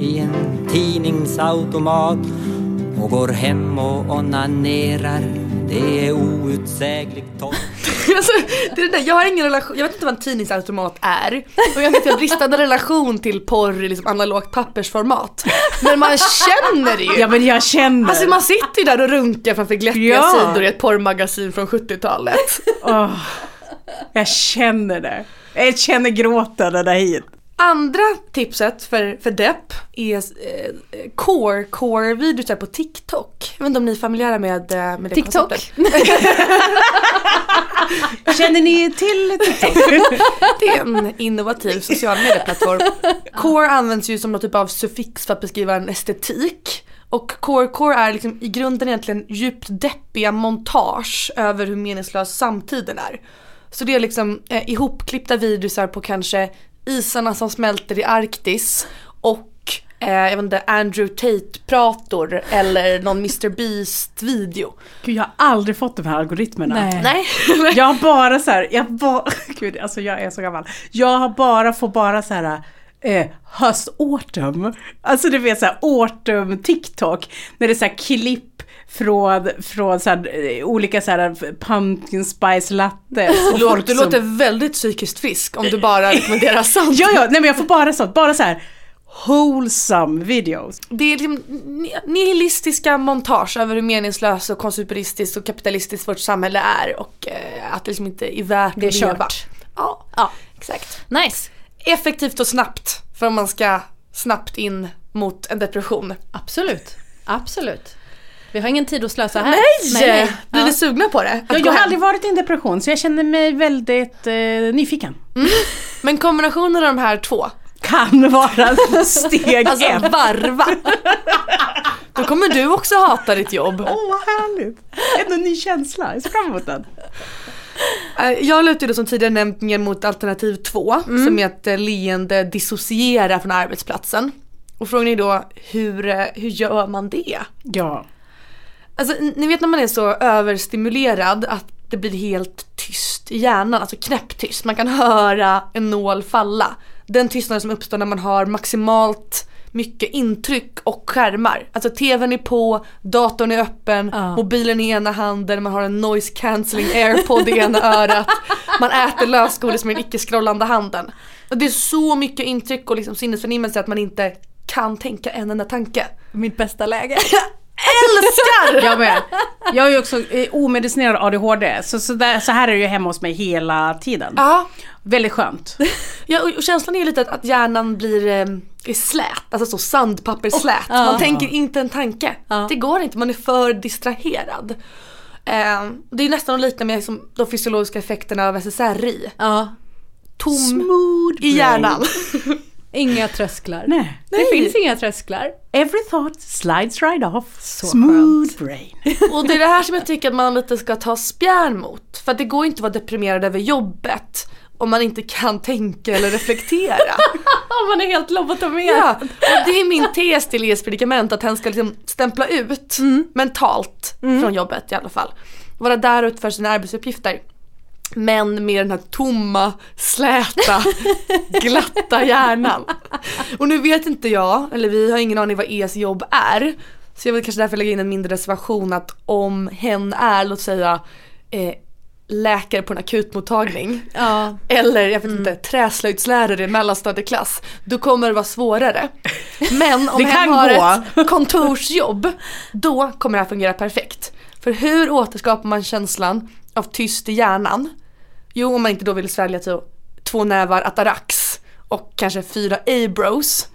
i en tidningsautomat och går hem och onanerar. Det är outsägligt torrt. *laughs* Alltså, det är det där, jag har ingen relation, jag vet inte vad en tidningsautomat är. Och jag vet jag har bristande relation till porr i liksom analogt pappersformat. Men man känner det ju. Ja men jag känner. Alltså man sitter ju där och runkar framför glättiga Ja. sidor i ett porrmagasin från 70-talet. Åh, jag känner det. Jag känner gråten ända hit. Andra tipset för, för depp är eh, core, core videos på TikTok. Jag vet inte om ni är familjära med, eh, med det TikTok? *laughs* Känner ni till TikTok? *laughs* Det är en innovativ social medieplattform. Core används ju som någon typ av suffix för att beskriva en estetik. Och core core är liksom i grunden egentligen djupt deppiga montage över hur meningslös samtiden är. Så det är liksom eh, ihopklippta videosar på kanske isarna som smälter i Arktis och eh, jag vet inte, Andrew Tate-prator eller någon Mr Beast video. Gud, jag har aldrig fått de här algoritmerna. Nej. Nej. *laughs* Jag har bara så här, jag bara, *laughs* gud alltså jag är så gammal. Jag har bara, får bara så här eh, höst autumn. Alltså du vet så här autumn TikTok. När det är så här klipp från, från så här, eh, olika så här pumpkin spice latte. *laughs* Du låter, du låter väldigt psykiskt frisk om du bara rekommenderar sånt. Ja, ja, nej men jag får bara sånt, bara så här wholesome videos. Det är liksom ni- nihilistiska montage över hur meningslöst och konsumeristiskt och kapitalistiskt vårt samhälle är och eh, att det liksom inte är värt Det är att leva. kört. Ja, Ja. exakt. Nice. Effektivt och snabbt för om man ska snabbt in mot en depression. Absolut. Absolut. Vi har ingen tid att slösa här. Nej! Blir Ja. ni sugna på det? Att Ja, gå jag har aldrig varit i en depression så jag känner mig väldigt eh, nyfiken. Men kombinationen av de här två, Kan vara *laughs* steg alltså ett. varva. Då kommer du också hata ditt jobb. Åh vad härligt! En ny känsla, jag ser fram emot den. Eh, Jag lutar ju som tidigare nämnt mer mot alternativ två som är att eh, leende dissociera från arbetsplatsen. Och frågan är då hur, eh, hur gör man det? Ja. Alltså ni vet när man är så överstimulerad att det blir helt tyst i hjärnan, alltså knäpptyst. Man kan höra en nål falla. Den tystnaden som uppstår när man har maximalt mycket intryck och skärmar. Alltså tvn är på, datorn är öppen, Ja. mobilen i ena handen, man har en noise cancelling airpod i ena örat. Man äter lösgodis med den icke-scrollande handen. Och det är så mycket intryck och liksom sinnesförnimmelse att man inte kan tänka en enda tanke. Mitt bästa läge. *laughs* Älskar! Jag med. Jag är ju också eh, omedicinerad ADHD, så, så, där, så här är det ju hemma hos mig hela tiden. Ja, Väldigt skönt. Ja, och känslan är lite att, att hjärnan blir eh, är slät, alltså så sandpappersslät. ja. man tänker inte en tanke. Ja. Det går inte, man är för distraherad. Eh, det är nästan att likna med som de fysiologiska effekterna av SSRI. Ja. Tom Smooth i hjärnan. *laughs* Inga trösklar. Nej. Det finns inga trösklar. Every thought slides right off. Så Smooth brain. *laughs* och det är det här som jag tycker att man lite ska ta spjärn mot. För att det går inte att vara deprimerad över jobbet om man inte kan tänka eller reflektera. *laughs* man är helt lobotomerad. Ja, och det är min tes till Elias predikament att han ska liksom stämpla ut mentalt från jobbet i alla fall. Vara där och utföra sina arbetsuppgifter. Men med den här tomma, släta, *laughs* glatta hjärnan. Och nu vet inte jag, eller vi har ingen aning vad ES jobb är. Så jag vill kanske därför lägga in en mindre reservation att om hen är, låt säga, eh, läkare på en akutmottagning Ja. eller jag vet inte, träslöjdslärare i mellanstadieklass, då kommer det vara svårare. Men om hen har gå. ett kontorsjobb, då kommer det här fungera perfekt. För hur återskapar man känslan av tyst i hjärnan? Jo, om man inte då vill svälja till två nävar Atarax och kanske fyra A-bros.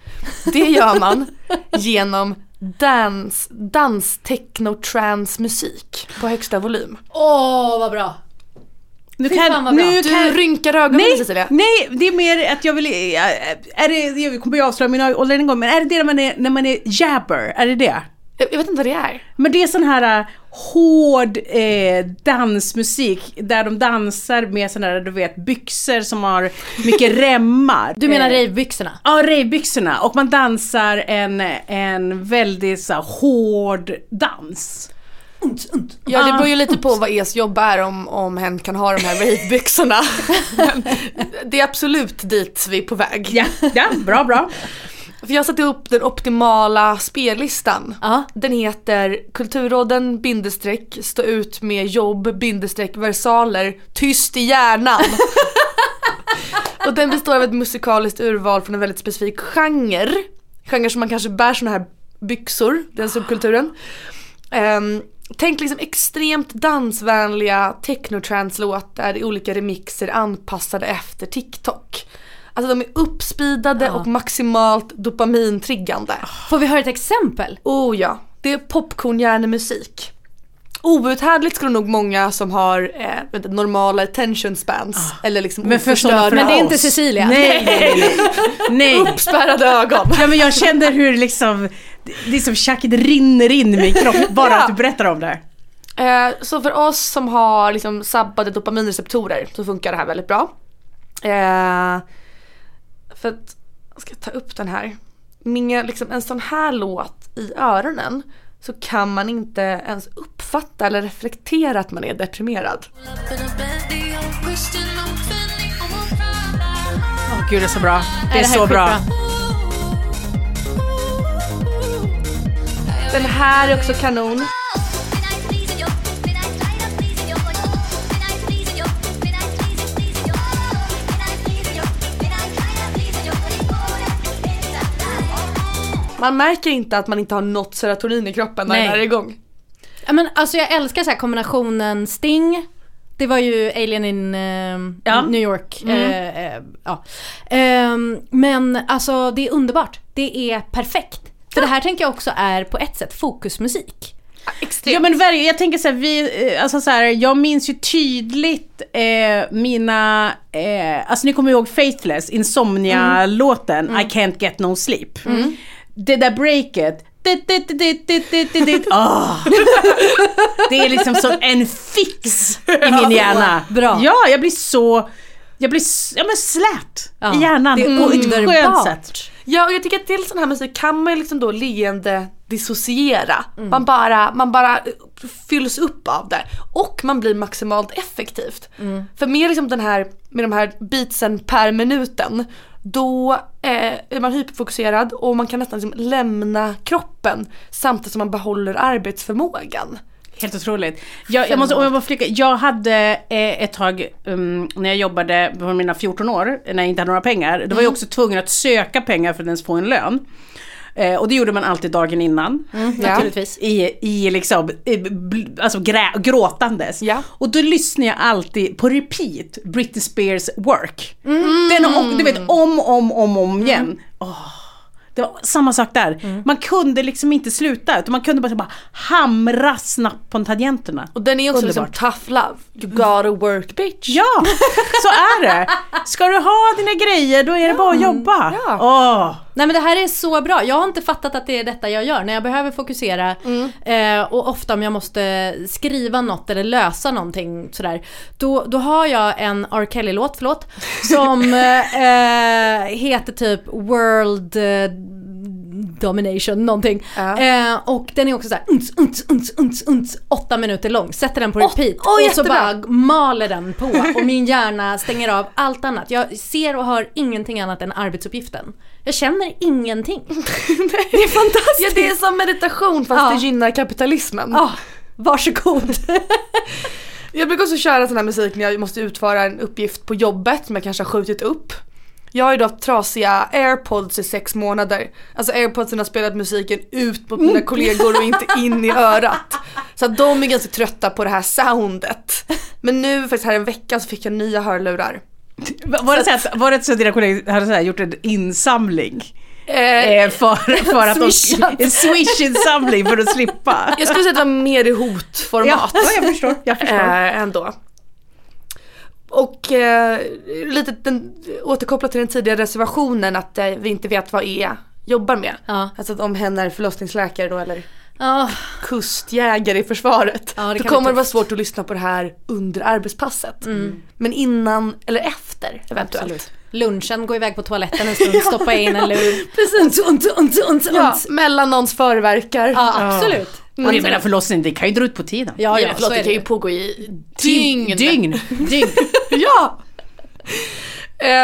Det gör man *laughs* genom dans, dans techno trance musik på högsta volym. Åh, vad bra. Nu Fy fan, vad bra. nu Du kan, rynkar ögonen nej, Cecilia. nej, det är mer att jag vill... Är det, jag kommer ju avslöja min ålder en gång, men är det det när man är, när man är jabber? Är det det? Jag, vet inte vad det är. Men det är sån här äh, hård eh, dansmusik där de dansar med såna här, du vet, byxor som har mycket *laughs* remmar. Du menar Eh, ravebyxorna? Ja, ravebyxorna. Och man dansar en, en väldigt så här, hård dans. Ja det beror ju lite på vad es jobb är om, om hen kan ha de här ravebyxorna. *laughs* Men det är absolut dit vi är på väg. Ja, ja bra, bra. För jag satte upp den optimala spellistan. Ja. Den heter Kulturråden bindestreck stå ut med jobb bindestreck versaler tyst i hjärnan. *laughs* och den består av ett musikaliskt urval från en väldigt specifik genre. Genre som man kanske bär såna här byxor, den subkulturen. Ehm, tänk liksom extremt dansvänliga technotrance-låtar i olika remixer anpassade efter TikTok. Alltså de är uppspeedade och maximalt dopamintriggande. Får vi höra ett exempel? Oh ja, det är popcornhjärnemusik. Outhärdligt skulle nog många som har eh, vet inte, normala attention spans eller liksom Men för sådana oförstörda Men det är inte. Cecilia. Nej, nej, nej. *laughs* nej. uppspärrade ögon. Ja men jag känner hur liksom, det är som tjacket rinner in i min kropp *laughs* bara Ja. att du berättar om det. Eh, så för oss som har liksom sabbade dopaminreceptorer så funkar det här väldigt bra. Eh, för att, jag ska ta upp den här. Med liksom en sån här låt i öronen så kan man inte ens uppfatta eller reflektera att man är deprimerad. Åh gud det är så bra. Det är, det så bra. skitbra. Den här är också kanon. Man märker inte att man inte har något serotonin i kroppen när Nej. den här är igång. Ja, men alltså jag älskar så här kombinationen Sting, det var ju Alien in eh, Ja. New York. eh, eh, ja. Ehm, men alltså det är underbart. Det är perfekt. För det här tänker jag också är på ett sätt fokusmusik. Extremt. Ja men verkligen, jag tänker så här, vi, eh, alltså så här, jag minns ju tydligt eh, mina, eh, alltså ni kommer ihåg Faithless, Insomnia-låten I can't get no sleep. Det där breaket. Ah. Det är liksom som en fix i min hjärna. Bra. Ja, jag blir så, jag blir ja, men slät Ja, i hjärnan det är på ett skönt underbart. sätt. Ja och jag tycker att till sån här musik kan man ju liksom då leende dissociera. Man, bara, man bara fylls upp av det. Och man blir maximalt effektivt. För med liksom den här, med de här beatsen per minuten då eh, är man hyperfokuserad och man kan nästan liksom lämna kroppen samtidigt som man behåller arbetsförmågan. Helt otroligt. Jag, jag måste, om jag bara flika, jag hade eh, ett tag um, när jag jobbade på mina 14 år, när jag inte hade några pengar, då var jag också tvungen att söka pengar för att ens få en lön. Eh, och det gjorde man alltid dagen innan. Naturligtvis. I, i liksom, i, alltså grä, gråtandes. Ja. Och då lyssnar jag alltid på repeat, Britney Spears work. Den om, du vet om, om, om, om igen. Åh, det var samma sak där. Man kunde liksom inte sluta, utan man kunde bara, bara hamra snabbt på tangenterna. Och den är också liksom Underbart. tough love. You gotta work bitch. Ja, så är det. Ska du ha dina grejer, då är det bara att jobba. ja. Åh. Nej men det här är så bra. Jag har inte fattat att det är detta jag gör när jag behöver fokusera eh, och ofta om jag måste skriva något eller lösa någonting sådär. Då, då har jag en R. Kelly-låt, förlåt, som *laughs* eh, eh, heter typ World eh, Domination någonting. Ja. Eh, och den är också såhär unts, unts, unts, unts, unts, åtta minuter lång. Sätter den på repeat åh, och så bara maler den på och min *laughs* hjärna stänger av allt annat. Jag ser och hör ingenting annat än arbetsuppgiften. Jag känner ingenting. *laughs* det är fantastiskt. Ja det är som meditation fast Ja. det gynnar kapitalismen. Ja, varsågod. *laughs* Jag brukar också köra sån här musik när jag måste utföra en uppgift på jobbet som jag kanske har skjutit upp. Jag har ju då haft trasiga airpods i sex månader. Alltså airpodsen har spelat musiken ut mot mina kollegor och inte in i örat. Så att de är ganska trötta på det här soundet. Men nu faktiskt här en vecka så fick jag nya hörlurar. Var det så att, var det så att dina kollegor hade så gjort en insamling? Eh, Eh, för, för att de, en swish-insamling för att slippa? jag skulle säga att det var mer i hotformat. Ja, ja, jag förstår. Jag förstår. eh, ändå. Och eh, lite den, återkopplat till den tidigare reservationen att eh, vi inte vet vad E jobbar med. Ja. Alltså att om hen är förlossningsläkare då eller Ja, kustjägare i försvaret. Ja, det då kommer det vara svårt att lyssna på det här under arbetspasset. Mm. Men innan eller efter eventuellt. absolut. Lunchen, gå iväg på toaletten en stund, stoppa in en lur. *laughs* Precis. Unt, unt. Ja, mellan någons förverkar. Ja, absolut. Och jag menar förlossningen, det kan ju dra ut på tiden. Ja, ja, Ja, förlåt, det kan ju pågå i dygn. Dygn. *laughs* Dygn. ja!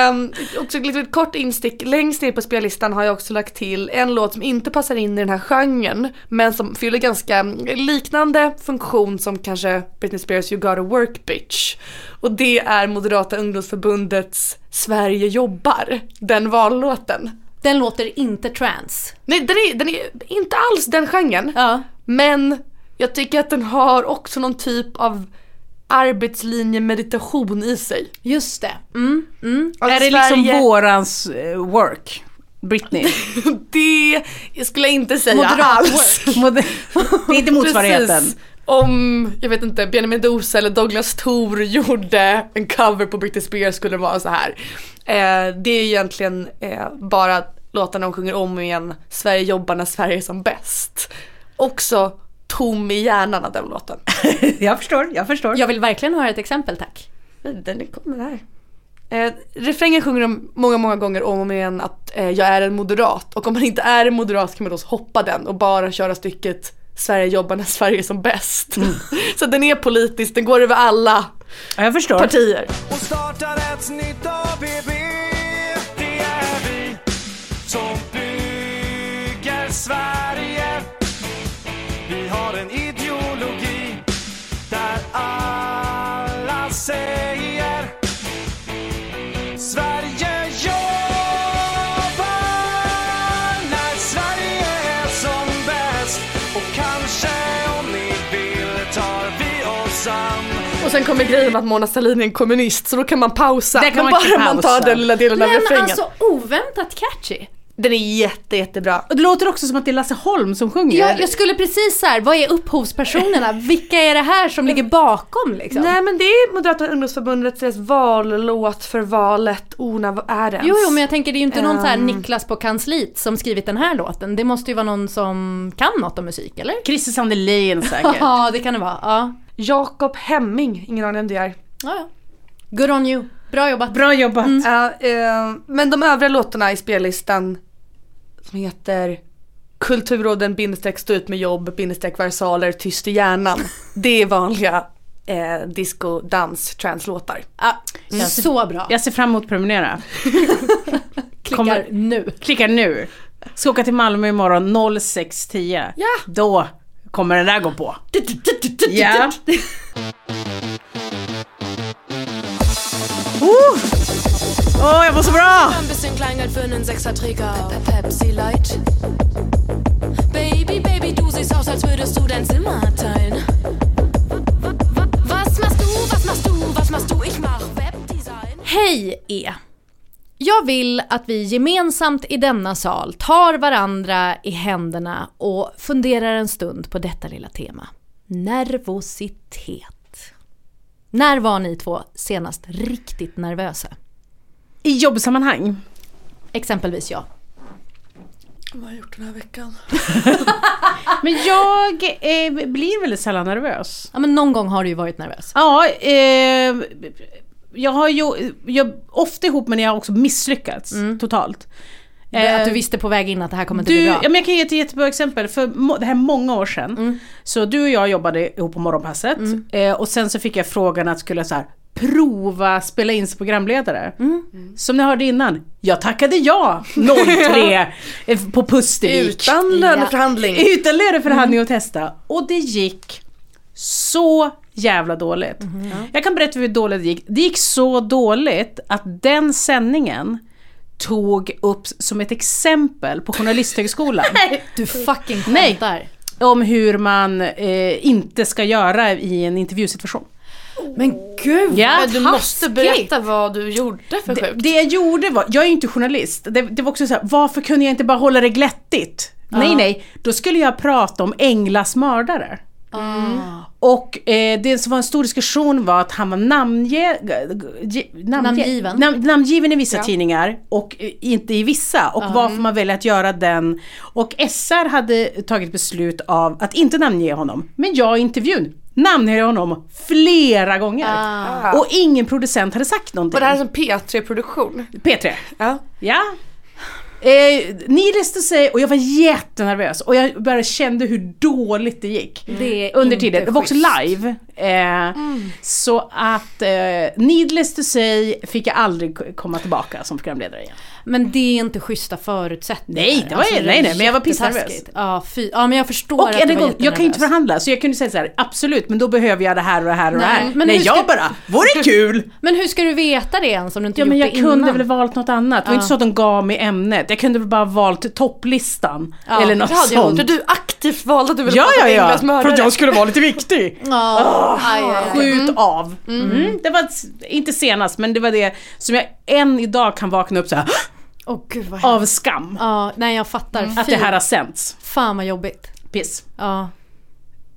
Um, också ett litet kort instick, längst ner på spellistan har jag också lagt till en låt som inte passar in i den här genren men som fyller ganska liknande funktion som kanske Britney Spears You Gotta Work Bitch. Och det är Moderata ungdomsförbundets Sverige jobbar, den vallåten. Den låter inte trans. Nej, den är, den är inte alls den genren. Ja. Men jag tycker att den har också någon typ av arbetslinje meditation i sig. Just det. Mm, mm. Alltså, är det liksom Sverige- vårans eh, work? Britney? *laughs* Det skulle jag inte säga Moderat alls. Mod- *laughs* det är inte motsvarigheten. Precis. Om, jag vet inte, Benjamin Mendoza eller Douglas Thor gjorde en cover på Britney Spears skulle det vara så här. Eh, det är egentligen eh, bara låtarna de sjunger om igen, Sverige jobbar när Sverige är som bäst. Också tom i hjärnan av den låten. *laughs* jag förstår, jag förstår. Jag vill verkligen höra ett exempel tack. Den kommer här. Eh, refrängen sjunger de många, många gånger om och om igen att eh, jag är en moderat och om man inte är en moderat kan man då hoppa den och bara köra stycket Sverige jobbar när Sverige är som bäst. *laughs* Så den är politisk, den går över alla Ja, jag förstår. partier. Och sen kommer grejen att Mona Sahlin är en kommunist så då kan man pausa. Det kan Men man bara pausa. man tar den lilla delen av Men refrängen. alltså oväntat catchy. Den är jätte, jättebra. Och det låter också som att det är Lasse Holm som sjunger. Jag, jag skulle precis så här, vad är upphovspersonerna? *laughs* Vilka är det här som ligger bakom liksom? Nej men det är Moderata ungdomsförbundets deras vallåt för valet. Ona, vad är det ens? Jo, jo, men jag tänker det är ju inte någon så här Ehm. Niklas på kansliet som skrivit den här låten. Det måste ju vara någon som kan något om musik, eller? Christer Sandelin säkert. *laughs* Ja, det kan det vara. Ja. Jakob Hemming, ingen aning om det är. Ja, ja. Good on you. Bra jobbat. Bra jobbat. Ja, eh, men de övriga låtarna i spellistan som heter Kulturråden bindestreck stå ut med jobb bindestreck versaler tyst i hjärnan. *laughs* Det är vanliga eh, disco, dans, translåtar. Ja, Så bra. Jag ser fram emot att prenumerera. *laughs* Klickar kommer- nu. Klickar nu. Ska åka till Malmö imorgon 06.10. Ja. Då kommer den där gå på. Ja. Oh, oh jag mår så bra! Ein bisschen Kleingeld für einen Sechserträger Pe- Pepsi Light. Baby, Baby, du siehst aus, als würdest du dein Zimmer teilen. Wa- Was machst du, was machst du, was machst du? Ich mach Webdesign. Hej E! Jag vill att vi gemensamt i denna sal tar varandra i händerna och funderar en stund på detta lilla tema. Nervositet. När var ni två senast riktigt nervösa? I jobbsammanhang. Exempelvis jag. Vad har jag gjort den här veckan? *laughs* Men jag eh, blir väldigt sällan nervös. Ja men någon gång har du ju varit nervös. Ja, eh, jag har ju, jag, ofta ihop med när jag också misslyckats totalt. att du Eh, visste på väg in att det här kommer inte Du, bli bra. ja, men jag kan ge ett jättebra exempel. För det här är många år sedan. Så du och jag jobbade ihop på morgonpasset. Eh, och sen så fick jag frågan att skulle så här, prova spela in som programledare. Som ni hörde innan. Jag tackade ja 03 eh, *laughs* på Pustervik. Utan löneförhandling. Utan löneförhandling och testa. Och det gick så jävla dåligt. Jag kan berätta hur dåligt det gick. Det gick så dåligt att den sändningen tog upp som ett exempel på Journalisthögskolan. *laughs* Du fucking skämtar. om hur man eh, inte ska göra i en intervjusituation. Men gud Ja. Men du måste berätta vad du gjorde för Det, sjukt. det jag gjorde var, jag är ju inte journalist, det, det var också så här, varför kunde jag inte bara hålla det glättigt? Nej nej, då skulle jag prata om Englas mördare. Och eh, det som var en stor diskussion var att han var namnge, ge, namnge, Namngiven. Nam, namngiven i vissa Ja. tidningar och eh, inte i vissa. Och varför man väljer att göra den. Och SR hade tagit beslut av att inte namnge honom. Men jag i intervjun namngav honom flera gånger. Ah. Och ingen producent hade sagt någonting. Var det här en P3-produktion? P3. Ja. Ja. Eh, needless to say, och jag var jättenervös och jag bara kände hur dåligt det gick. Det är under tiden. Det var också live. Eh, Så att, eh, needless to say, fick jag aldrig komma tillbaka som programledare igen. Men det är inte schyssta förutsättningar. Nej, det var- är nej, nej, men jag var pissnervös. Ja, fy, ja, men jag förstår Och att du var gång, jag kan ju inte förhandla så jag kunde säga så här: absolut, men då behöver jag det här och det här och Nej, det här. men Nej, hur ska- jag bara, vore kul! *laughs* Men hur ska du veta det ens om du inte Ja gjort men jag det innan? kunde väl valt något annat. Det var Ja. inte så att de gav mig ämnet. Jag kunde väl bara valt topplistan. Ja, eller något Det hade jag sånt. För du aktivt valde att du ville Ja, prata ja, ja. För att jag skulle vara lite viktig. *laughs* Ja, aj, aj, aj. Skjut av. Mm. Det var inte senast, men det var det som jag än idag kan vakna upp så här *gasps* Åh gud vad av skam. Ja, nej jag fattar. Att Fy. det här har sänts. Fan vad jobbigt. Piss. Ja.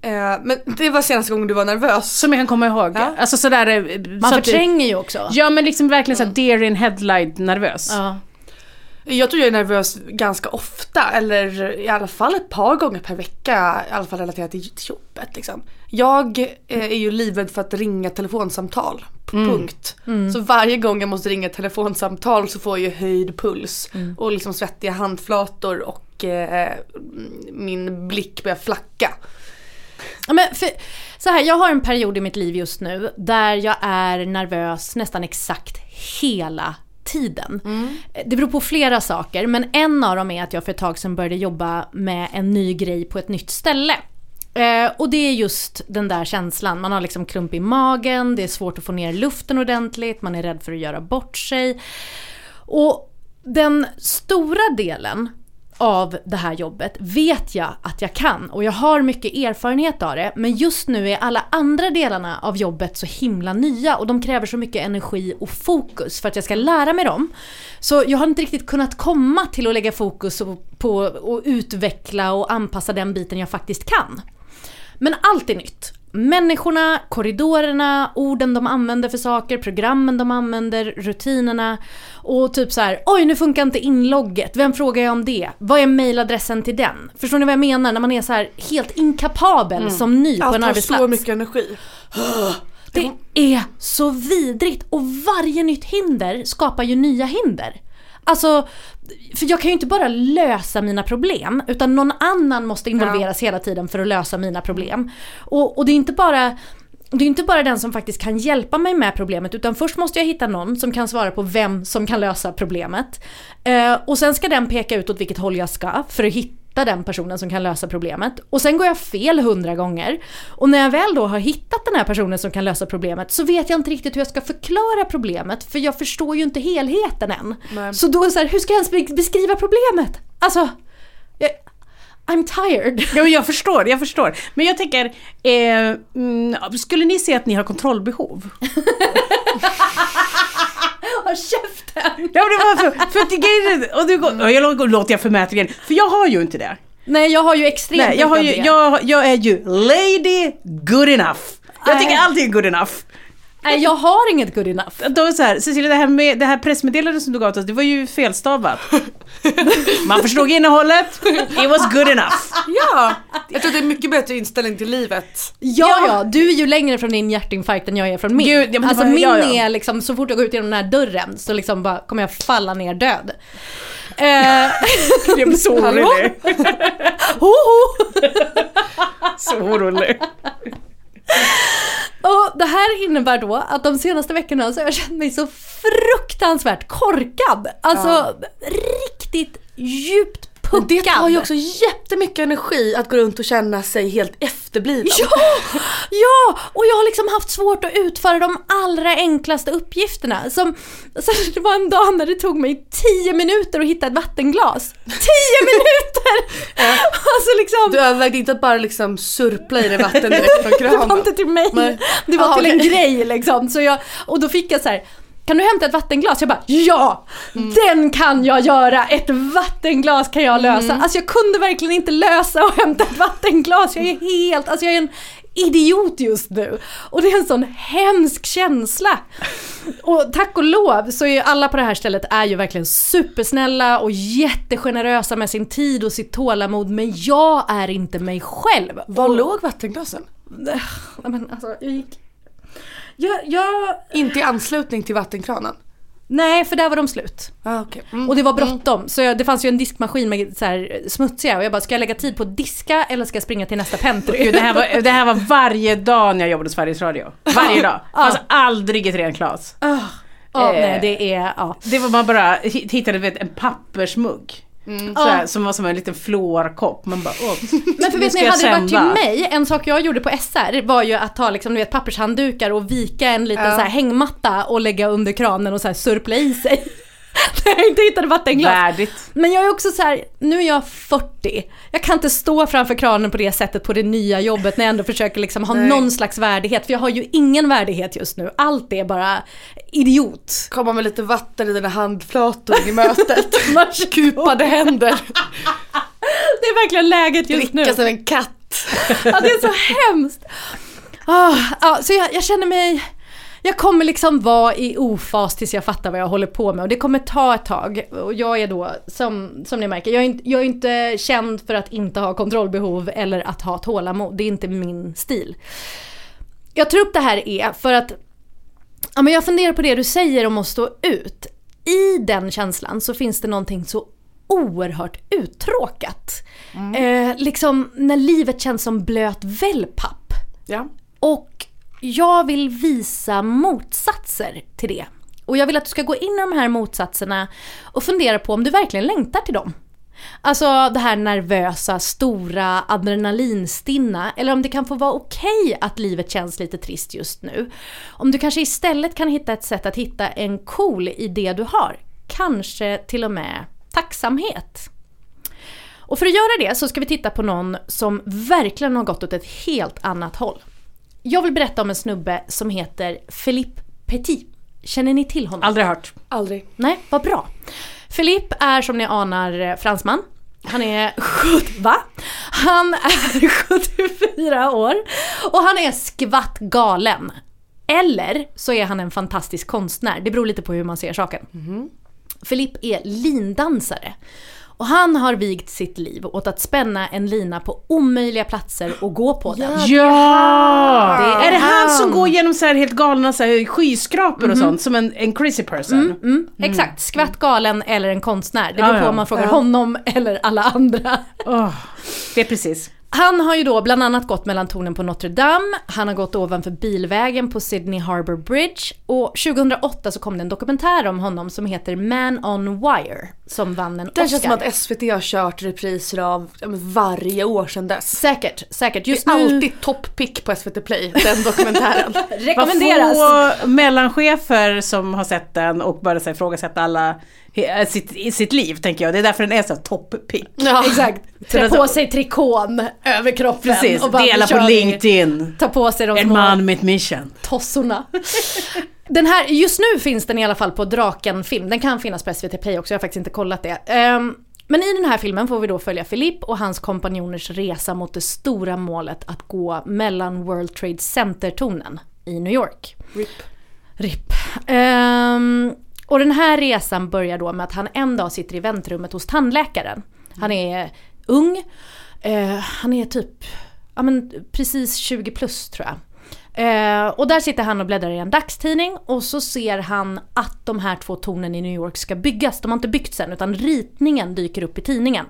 Eh, men det var senaste gången du var nervös. Som jag kan komma ihåg. Ja. Alltså sådär... eh, Man så att- förtränger ju också. Ja men liksom verkligen såhär deer in headlight nervös. Ja. Jag tror jag är nervös ganska ofta, eller i alla fall ett par gånger per vecka, i alla fall relaterat till jobbet. Liksom. Jag eh, är ju livrädd för att ringa telefonsamtal, på punkt. Så varje gång jag måste ringa ett telefonsamtal så får jag ju höjd puls och liksom svettiga handflator och eh, min blick börjar flacka. Men för, så här, jag har en period i mitt liv just nu där jag är nervös nästan exakt hela tiden. Det beror på flera saker men en av dem är att jag för ett tag sedan började jobba med en ny grej på ett nytt ställe. Eh, och det är just den där känslan, man har liksom klump i magen, det är svårt att få ner luften ordentligt, man är rädd för att göra bort sig. Och den stora delen av det här jobbet vet jag att jag kan och jag har mycket erfarenhet av det. Men just nu är alla andra delarna av jobbet så himla nya och de kräver så mycket energi och fokus för att jag ska lära mig dem. Så jag har inte riktigt kunnat komma till att lägga fokus på att utveckla och anpassa den biten jag faktiskt kan. Men allt är nytt. Människorna, korridorerna, orden de använder för saker, programmen de använder, rutinerna. Och typ så här: oj nu funkar inte inlogget, vem frågar jag om det? Vad är mailadressen till den? Förstår ni vad jag menar? När man är så här helt inkapabel som ny på Allt en arbetsplats. så mycket energi. Det är så vidrigt och varje nytt hinder skapar ju nya hinder. Alltså, för jag kan ju inte bara lösa mina problem utan någon annan måste involveras hela tiden för att lösa mina problem. Och, och det är inte bara det är inte bara den som faktiskt kan hjälpa mig med problemet utan först måste jag hitta någon som kan svara på vem som kan lösa problemet. Eh, och sen ska den peka ut åt vilket håll jag ska för att hitta den personen som kan lösa problemet. Och sen går jag fel hundra gånger. Och när jag väl då har hittat den här personen som kan lösa problemet så vet jag inte riktigt hur jag ska förklara problemet för jag förstår ju inte helheten än. Så då är så här, hur ska jag ens be- beskriva problemet? Alltså, jag, I'm tired. Ja, men jag förstår, jag förstår. Men jag tänker, eh, mm, skulle ni se att ni har kontrollbehov? *laughs* Håll käften! Ja, det var för, för att grejen och du går, och jag lå- låter jag förmäta igen, för jag har ju inte det. Nej, jag har ju extremt Nej, jag, har ju, jag, jag är ju lady good enough. Jag tycker allting är good enough. Nej, jag har inget good enough. Då är så här, Cecilia, det här, med, det här pressmeddelandet som du gav till oss, det var ju felstavat. *laughs* Man förstod innehållet, it was good enough. Ja, jag tror det är mycket bättre inställning till livet. Ja, ja, du är ju längre från din hjärtinfarkt än jag är från min. Gud, ja, alltså min ja, ja. är liksom, så fort jag går ut genom den här dörren så liksom bara kommer jag falla ner död. Eh, *laughs* Jag blir så orolig. ho, ho. *laughs* Så orolig. Och det här innebär då att de senaste veckorna så har jag känt mig så fruktansvärt korkad. Alltså riktigt djupt puckad. Det tar ju också jättemycket energi att gå runt och känna sig helt efterbliven. Ja! Ja! Och jag har liksom haft svårt att utföra de allra enklaste uppgifterna. Som, det var en dag när det tog mig 10 minuter att hitta ett vattenglas. 10 *laughs* minuter! Alltså liksom... Du övervägde inte att bara liksom surpla i det vatten direkt från *laughs* det kranen? var inte till mig. Nej. Det var Jaha, till en okej. grej liksom. Så jag, och då fick jag så här. Kan du hämta ett vattenglas? Jag bara ja! Den kan jag göra! Ett vattenglas kan jag lösa. Alltså jag kunde verkligen inte lösa och hämta ett vattenglas. Jag är helt, alltså jag är en idiot just nu. Och det är en sån hemsk känsla. Och tack och lov så är alla på det här stället är ju verkligen supersnälla och jättegenerösa med sin tid och sitt tålamod. Men jag är inte mig själv. Var Och- låg vattenglasen? Nej, men alltså, jag gick... Jag, jag... Inte i anslutning till vattenkranen? Nej, för där var de slut. Ah, okay. mm. Och det var bråttom, så jag, det fanns ju en diskmaskin med så här smutsiga och jag bara, ska jag lägga tid på att diska eller ska jag springa till nästa pentry? Gud, det, här var, det här var varje dag när jag jobbade hos Sveriges Radio. Varje *laughs* dag. Det fanns aldrig ett rent glas. Ja, Eh, nej, det är... Ja. Det var man bara hi- hittade vet, en pappersmugg. Sådär, Ja. Som var som en liten fluorkopp. Man bara, åh, Men för vet ni, hade det varit till mig, en sak jag gjorde på SR var ju att ta liksom, du vet, pappershanddukar och vika en liten Ja. så hängmatta och lägga under kranen och så här surpla i sig. När *laughs* jag inte hittade vattenglas. Värdigt. Men jag är också så här, nu är jag 40. Jag kan inte stå framför kranen på det sättet på det nya jobbet när jag ändå försöker liksom ha Nej. någon slags värdighet. För jag har ju ingen värdighet just nu. Allt är bara idiot. Komma med lite vatten i dina handflator i mötet. *laughs* Kupade händer. *laughs* Det är verkligen läget just nu. Dricka som en katt. Ja, det är så hemskt. Ah, ja, så jag, jag känner mig... Jag kommer liksom vara i ofas tills jag fattar vad jag håller på med och det kommer ta ett tag. Och jag är då, som, som ni märker, jag är, inte, jag är inte känd för att inte ha kontrollbehov eller att ha tålamod. Det är inte min stil. Jag tror upp det här är för att ja, men jag funderar på det du säger om att stå ut. I den känslan så finns det någonting så oerhört uttråkat. Eh, liksom när livet känns som blöt wellpapp. Ja. Och jag vill visa motsatser till det. Och jag vill att du ska gå in i de här motsatserna och fundera på om du verkligen längtar till dem. Alltså det här nervösa, stora, adrenalinstinna. Eller om det kan få vara okej att livet känns lite trist just nu. Om du kanske istället kan hitta ett sätt att hitta en cool i det du har. Kanske till och med tacksamhet. Och för att göra det så ska vi titta på någon som verkligen har gått åt ett helt annat håll. Jag vill berätta om en snubbe som heter Philippe Petit. Känner ni till honom? Aldrig hört. Aldrig. Nej, vad bra. Philippe är som ni anar eh, fransman. Han är 70, va? Han är *laughs* 74 år och han är skvatt galen. Eller så är han en fantastisk konstnär, det beror lite på hur man ser saken. Philippe är lindansare. Och han har vigt sitt liv åt att spänna en lina på omöjliga platser och gå på den. Ja! Det är är det han han. som går genom så här helt galna så här skyskrapor och sånt som en, en crazy person? Mm, Exakt, skvatt galen eller en konstnär. Det beror på om man frågar Ja. honom eller alla andra. Åh, det är precis. Han har ju då bland annat gått mellan tornen på Notre Dame, han har gått ovanför bilvägen på Sydney Harbour Bridge och 2008 så kom det en dokumentär om honom som heter Man on Wire som vann en Det Oscar. känns som att SVT har kört repriser av varje år sedan dess. Säkert, säkert. Just det är nu alltid topppick på SVT Play, den dokumentären. *laughs* rekommenderas. Vad få mellanchefer som har sett den och börjat ifrågasätta alla sitt, i sitt liv tänker jag. Det är därför den är så topp-pick. Ja. *laughs* Exakt. Trä på sig trikån över kroppen. Precis, och bara, dela på. LinkedIn. Ta på sig de En man med ett mission. tossorna. *laughs* Den här, just nu finns den i alla fall på Draken-film. Den kan finnas på SVT Play också, jag har faktiskt inte kollat det. Ehm, men i den här filmen får vi då följa Philippe och hans kompanjoners resa mot det stora målet att gå mellan World Trade Center-tornen i New York. RIP. RIP. Ehm, och den här resan börjar då med att han en dag sitter i väntrummet hos tandläkaren. Han är ung, eh, han är typ ja, men precis 20 plus tror jag. Eh, och där sitter han och bläddrar i en dagstidning och så ser han att de här två tornen i New York ska byggas. De har inte byggts än utan ritningen dyker upp i tidningen.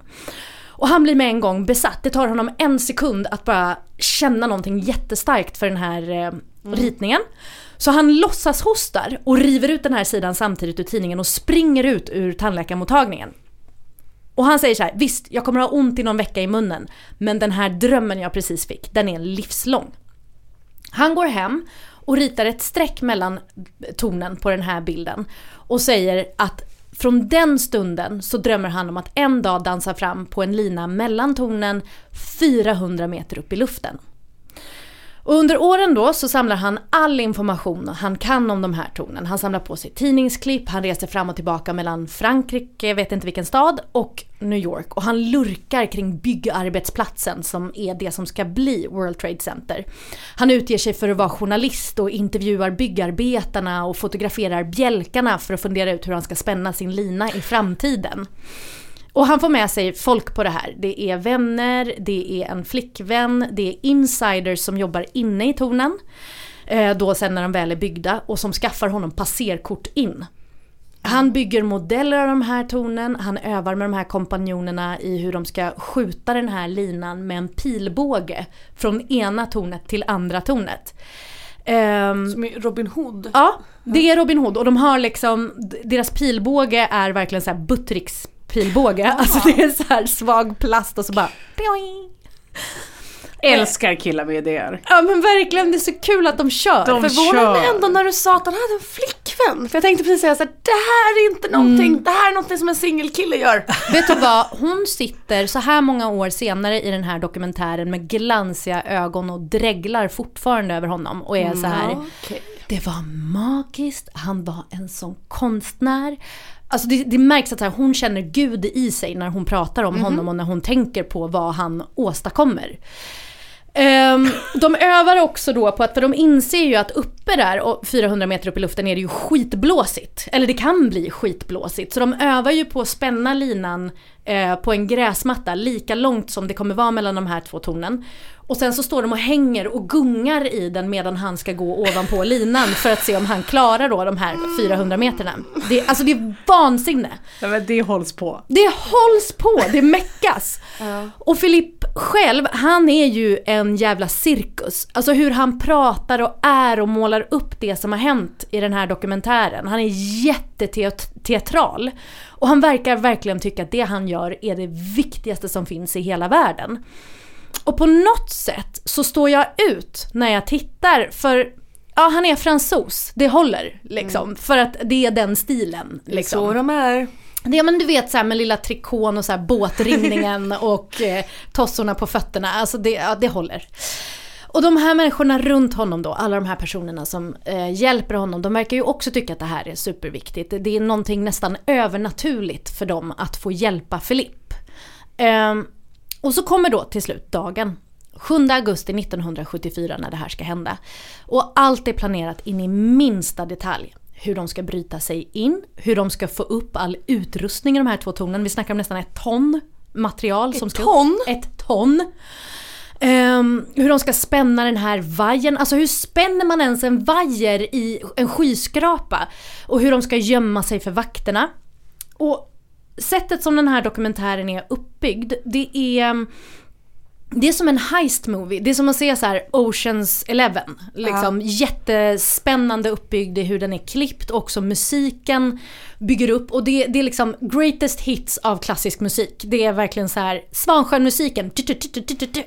Och han blir med en gång besatt. Det tar honom en sekund att bara känna någonting jättestarkt för den här eh, ritningen. Så han låtsas hostar och river ut den här sidan samtidigt ur tidningen och springer ut ur tandläkarmottagningen. Och han säger så här, visst jag kommer ha ont i någon vecka i munnen, men den här drömmen jag precis fick, den är livslång. Han går hem och ritar ett streck mellan tornen på den här bilden och säger att från den stunden så drömmer han om att en dag dansa fram på en lina mellan tornen 400 meter upp i luften. Och under åren då så samlar han all information han kan om de här tornen. Han samlar på sig tidningsklipp, han reser fram och tillbaka mellan Frankrike, jag vet inte vilken stad, och New York. Och han lurkar kring byggarbetsplatsen som är det som ska bli World Trade Center. Han utger sig för att vara journalist och intervjuar byggarbetarna och fotograferar bjälkarna för att fundera ut hur han ska spänna sin lina i framtiden. Och han får med sig folk på det här. Det är vänner, det är en flickvän, det är insiders som jobbar inne i tornen. Eh, då sen när de väl är byggda och som skaffar honom passerkort in. Han bygger modeller av de här tornen, han övar med de här kompanjonerna i hur de ska skjuta den här linan med en pilbåge från ena tornet till andra tornet. Ehm, Som i Robin Hood. Ja, det är Robin Hood och de har liksom, deras pilbåge är verkligen så här Buttricks pilbåge. Alltså det är så här svag plast och så bara pioing. Älskar killar med idéer. Ja men verkligen, det är så kul att de kör. De Förvånade mig ändå när du sa att han hade en flickvän. För jag tänkte precis säga såhär, det här är inte någonting, Mm. det här är någonting som en singelkille gör. *laughs* Vet du vad, hon sitter så här många år senare i den här dokumentären med glansiga ögon och dreglar fortfarande över honom och är så här. Okej. Det var magiskt, han var en sån konstnär. Alltså det, det märks att här, hon känner Gud i sig när hon pratar om honom och när hon tänker på vad han åstadkommer. Ehm, de övar också då på att, för de inser ju att uppe där, och 400 meter upp i luften är det ju skitblåsigt. Eller det kan bli skitblåsigt. Så de övar ju på att spänna linan eh, på en gräsmatta lika långt som det kommer vara mellan de här två tornen. Och sen så står de och hänger och gungar i den medan han ska gå ovanpå linan för att se om han klarar då de här 400 meterna. Det, alltså det är vansinne. Ja, men det hålls på. Det hålls på, det meckas. Och Filip själv, han är ju en jävla cirkus. Alltså hur han pratar och är och målar upp det som har hänt i den här dokumentären. Han är jätteteatral. Och han verkar verkligen tycka att det han gör är det viktigaste som finns i hela världen. Och på något sätt så står jag ut när jag tittar för Ja, han är fransos. Det håller liksom. För att det är den stilen. Liksom. Så de är. Det, men du vet så här med lilla trikån och så här båtringningen *laughs* och eh, tossorna på fötterna. Alltså det, ja, det håller. Och de här människorna runt honom då, alla de här personerna som eh, hjälper honom, de verkar ju också tycka att det här är superviktigt. Det är någonting nästan övernaturligt för dem att få hjälpa Filip. Ehm, och så kommer då till slut dagen. 7 augusti 1974 när det här ska hända. Och allt är planerat in i minsta detalj. Hur de ska bryta sig in, hur de ska få upp all utrustning i de här två tornen. Vi snackar om nästan ett ton material. som ska ton? Upp. Ett ton. Um, hur de ska spänna den här vajern. Alltså hur spänner man ens en vajer i en skyskrapa? Och hur de ska gömma sig för vakterna. Och sättet som den här dokumentären är uppbyggd, det är det är som en heist movie. Det är som att se så här Oceans Eleven. Liksom jättespännande uppbyggd i hur den är klippt. Också musiken bygger upp. Och det, det är liksom greatest hits av klassisk musik. Det är verkligen så här Svansjön-musiken.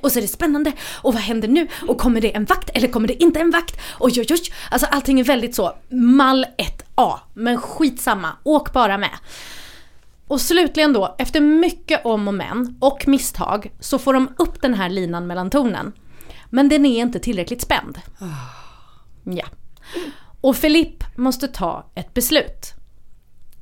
Och så är det spännande. Och vad händer nu? Och kommer det en vakt eller kommer det inte en vakt? Oj, oj, oj. Alltså allting är väldigt så mall 1A. Men skitsamma, åk bara med. Och slutligen då, efter mycket om och men och misstag så får de upp den här linan mellan tornen. Men den är inte tillräckligt spänd. Ja. Och Filip måste ta ett beslut.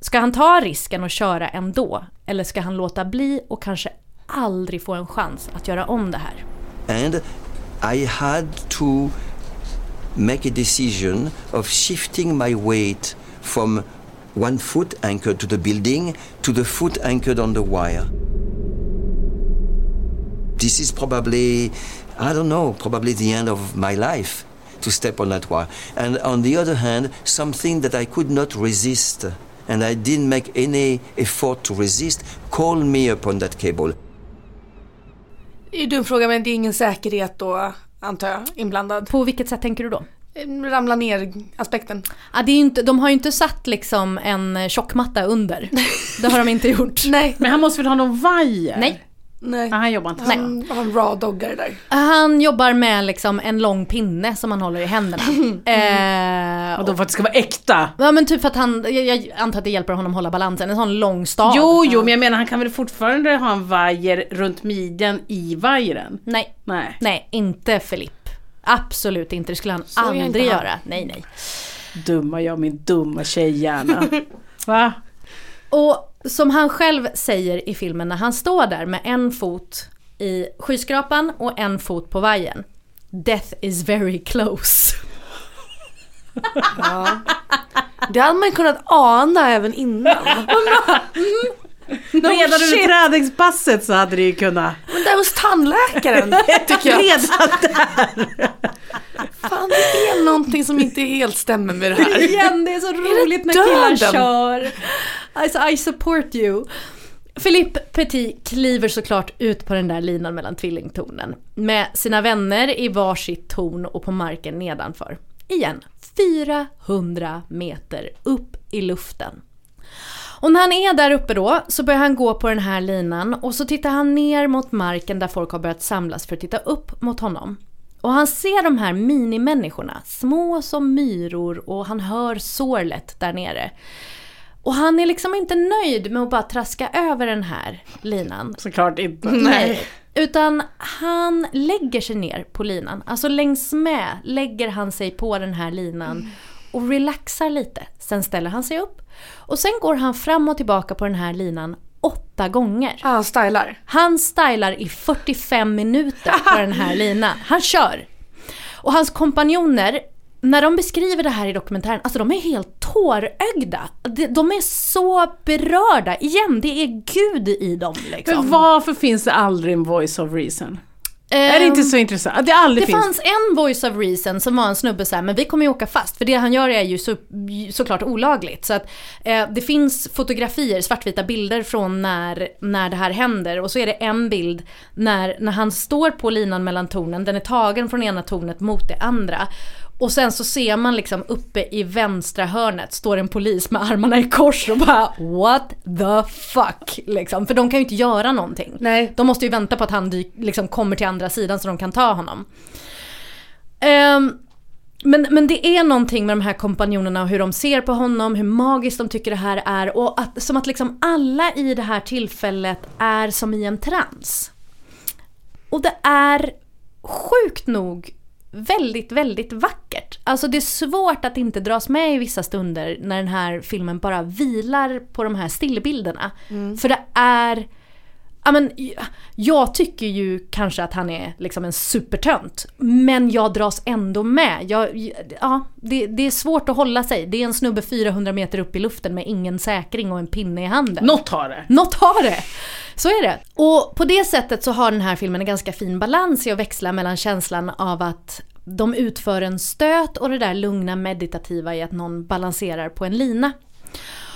Ska han ta risken och köra ändå? Eller ska han låta bli och kanske aldrig få en chans att göra om det här? and I had to make a decision of shifting my weight from one foot anchored to the building to the foot anchored on the wire. This is probably, I don't know, probably the end of my life to step on that wire. And on the other hand, something that I could not resist, and I didn't make any effort to resist, called me upon that cable. Det är ju dum fråga men det är ingen säkerhet då antar jag inblandad. På vilket sätt tänker du då? Ramla ner aspekten. Ja, det är ju inte, de har ju inte satt liksom en tjockmatta under. *laughs* Det har de inte gjort. Nej. Men han måste väl ha någon vajer? Nej. Nej. Ah, han jobbar inte så. Han, han raw-doggare där. Han jobbar med liksom en lång pinne som han håller i händerna. *laughs* eh, Och då för att det ska vara äkta? Ja men typ för att han, jag, jag antar att det hjälper honom hålla balansen, en sån lång stav. Jo, jo, men jag menar han kan väl fortfarande ha en vajer runt midjan i vajern? Nej, Nej. nej inte Filip. Absolut inte, det skulle han Så aldrig han. göra. Nej, nej. Dumma jag, min dumma tjejhjärna. *laughs* Va? Och som han själv säger i filmen när han står där med en fot i skyskrapan och en fot på vajern. Death is very close. Ja. Det hade man kunnat ana även innan. *laughs* Redan under träningspasset så hade det ju kunnat... Men där hos tandläkaren *laughs* tycker jag. Redan där! Fan det är någonting som inte helt stämmer med det här. Igen, det är så roligt när döden? killar kör. Alltså, I support you. Philippe Petit kliver såklart ut på den där linan mellan tvillingtornen. Med sina vänner i varsitt torn och på marken nedanför. Igen, 400 meter upp i luften. Och när han är där uppe då så börjar han gå på den här linan och så tittar han ner mot marken där folk har börjat samlas för att titta upp mot honom. Och han ser de här minimänniskorna, små som myror och han hör sorlet där nere. Och han är liksom inte nöjd med att bara traska över den här linan. Såklart inte. Nej. Utan han lägger sig ner på linan. Alltså längs med lägger han sig på den här linan och relaxar lite. Sen ställer han sig upp. Och sen går han fram och tillbaka på den här linan åtta gånger. Ah, han stylar. Han stylar i 45 minuter på den här *laughs* linan. Han kör. Och hans kompanjoner, när de beskriver det här i dokumentären, alltså de är helt tårögda. De- De är så berörda. Igen, det är Gud i dem liksom. Men varför finns det aldrig en voice of reason? Är det inte så intressant? Det aldrig Det finns? fanns en voice of reason som var en snubbe så här, men vi kommer ju åka fast. För det han gör är ju så, såklart olagligt. Så att eh, det finns fotografier, svartvita bilder från när, när det här händer. Och så är det en bild när, när han står på linan mellan tornen, den är tagen från ena tornet mot det andra. Och sen så ser man liksom uppe i vänstra hörnet står en polis med armarna i kors och bara what the fuck liksom. För de kan ju inte göra någonting. Nej. De måste ju vänta på att han liksom kommer till andra sidan så de kan ta honom. Ehm, men, men det är någonting med de här kompanjonerna och hur de ser på honom, hur magiskt de tycker det här är och att, som att liksom alla i det här tillfället är som i en trans. Och det är sjukt nog väldigt, väldigt vackert. Alltså det är svårt att inte dras med i vissa stunder när den här filmen bara vilar på de här stillbilderna. För det är Ja, men, jag tycker ju kanske att han är liksom en supertönt. Men jag dras ändå med. Jag, ja, det, det är svårt att hålla sig. Det är en snubbe 400 meter upp i luften med ingen säkring och en pinne i handen. Något har det. Något har det! Så är det. Och på det sättet så har den här filmen en ganska fin balans i att växla mellan känslan av att de utför en stöt och det där lugna meditativa i att någon balanserar på en lina.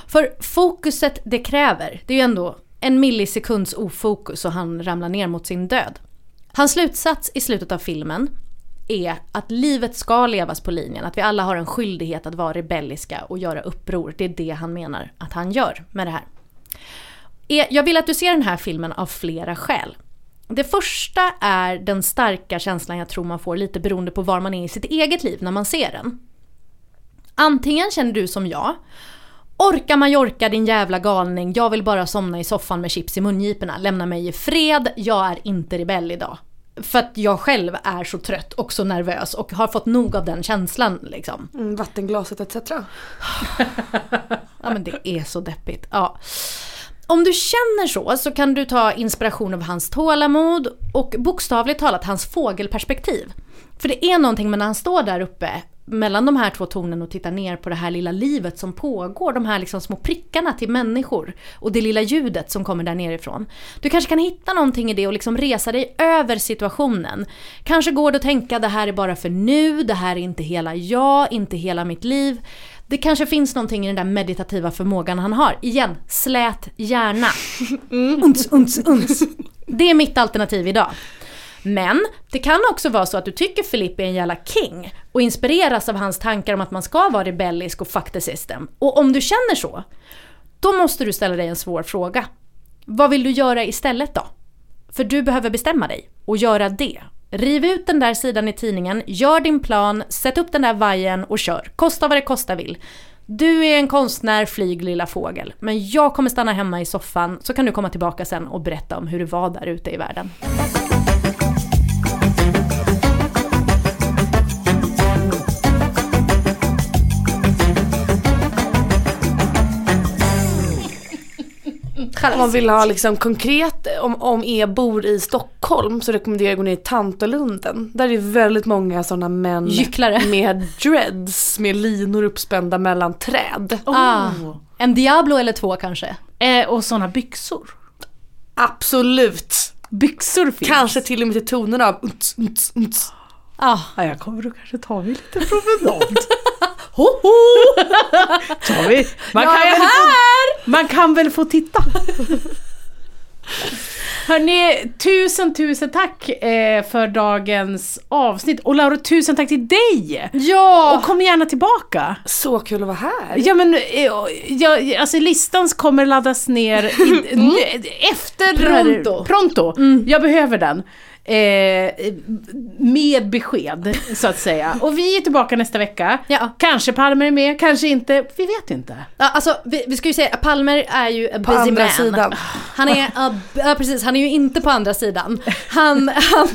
För fokuset det kräver, det är ju ändå en millisekunds ofokus och han ramlar ner mot sin död. Hans slutsats i slutet av filmen är att livet ska levas på linjen, att vi alla har en skyldighet att vara rebelliska och göra uppror. Det är det han menar att han gör med det här. Eh, jag vill att du ser den här filmen av flera skäl. Det första är den starka känslan jag tror man får lite beroende på var man är i sitt eget liv när man ser den. Antingen känner du som jag, Orka Mallorca din jävla galning, jag vill bara somna i soffan med chips i mungiporna, lämna mig i fred, jag är inte rebell idag. För att jag själv är så trött och så nervös och har fått nog av den känslan liksom. Mm, vattenglaset etc. Ja men det är så deppigt. Ja. Om du känner så så kan du ta inspiration av hans tålamod och bokstavligt talat hans fågelperspektiv. För det är någonting med när han står där uppe mellan de här två tornen och tittar ner på det här lilla livet som pågår, de här liksom små prickarna till människor och det lilla ljudet som kommer där nerifrån. Du kanske kan hitta någonting i det och liksom resa dig över situationen. Kanske går det att tänka det här är bara för nu, det här är inte hela jag, inte hela mitt liv. Det kanske finns någonting i den där meditativa förmågan han har. Igen, slät hjärna. *laughs* Uns, uns, uns. Det är mitt alternativ idag. Men det kan också vara så att du tycker Filippi är en jävla king och inspireras av hans tankar om att man ska vara rebellisk och fuck the system. Och om du känner så, då måste du ställa dig en svår fråga. Vad vill du göra istället då? För du behöver bestämma dig och göra det. Riv ut den där sidan i tidningen, gör din plan, sätt upp den där vajern och kör. Kosta vad det kosta vill. Du är en konstnär, flyg lilla fågel. Men jag kommer stanna hemma i soffan så kan du komma tillbaka sen och berätta om hur det var där ute i världen. Om man vill ha liksom konkret, om, om er bor i Stockholm så rekommenderar jag att gå ner i Tantolunden. Där är det väldigt många sådana män Gycklare. med dreads med linor uppspända mellan träd. Ah, en Diablo eller två kanske. Eh, och sådana byxor. Absolut. Byxor finns. Kanske till och med till tonerna av unts, unts, unts. Ah. Ja, jag kommer då kanske ta mig lite promenad. *laughs* *laughs* Hoho! Tar vi. Man, Jag kan är väl Få, man kan väl få titta. *laughs* Hörni, tusen tusen tack eh, för dagens avsnitt. Och Laura, tusen tack till dig! Ja! Och kom gärna tillbaka. Så kul att vara här. Ja men, eh, ja, alltså listan kommer laddas ner i, *laughs* efter... Pronto. Pronto. Jag behöver den. Eh, med besked, så att säga. Och vi är tillbaka nästa vecka. Ja. Kanske Palmer är med, kanske inte. Vi vet inte. Ja, alltså, vi, vi ska ju säga att Palmer är ju a På busy andra man. sidan. Han är, ja precis, han är ju inte på andra sidan. Han, han,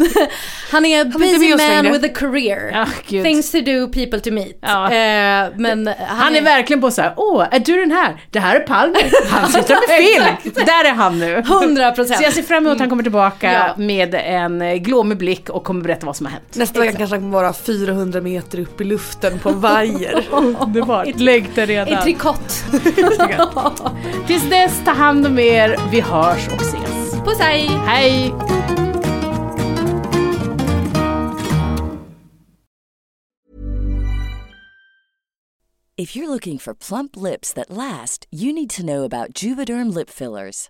han är a inte busy med oss man längre. with a career. Ja. Things to do, people to meet. Ja. Eh, men han, Han är verkligen på så här, åh, är du den här? Det här är Palmer. *laughs* Han sysslar med film. Där är han nu. 100 procent. Så jag ser fram emot att han kommer tillbaka Ja. med en eh, glåmig blick och kommer berätta vad som har hänt. Nästa vecka kanske han kommer vara 400 meter upp i luften på en vajer. *laughs* Underbart. Längtar redan. I trikott. *laughs* Tills dess, ta hand om er. Vi hörs och ses. Puss hej! Hej! If you're looking for plump lips that last, you need to know about Juvederm lip fillers.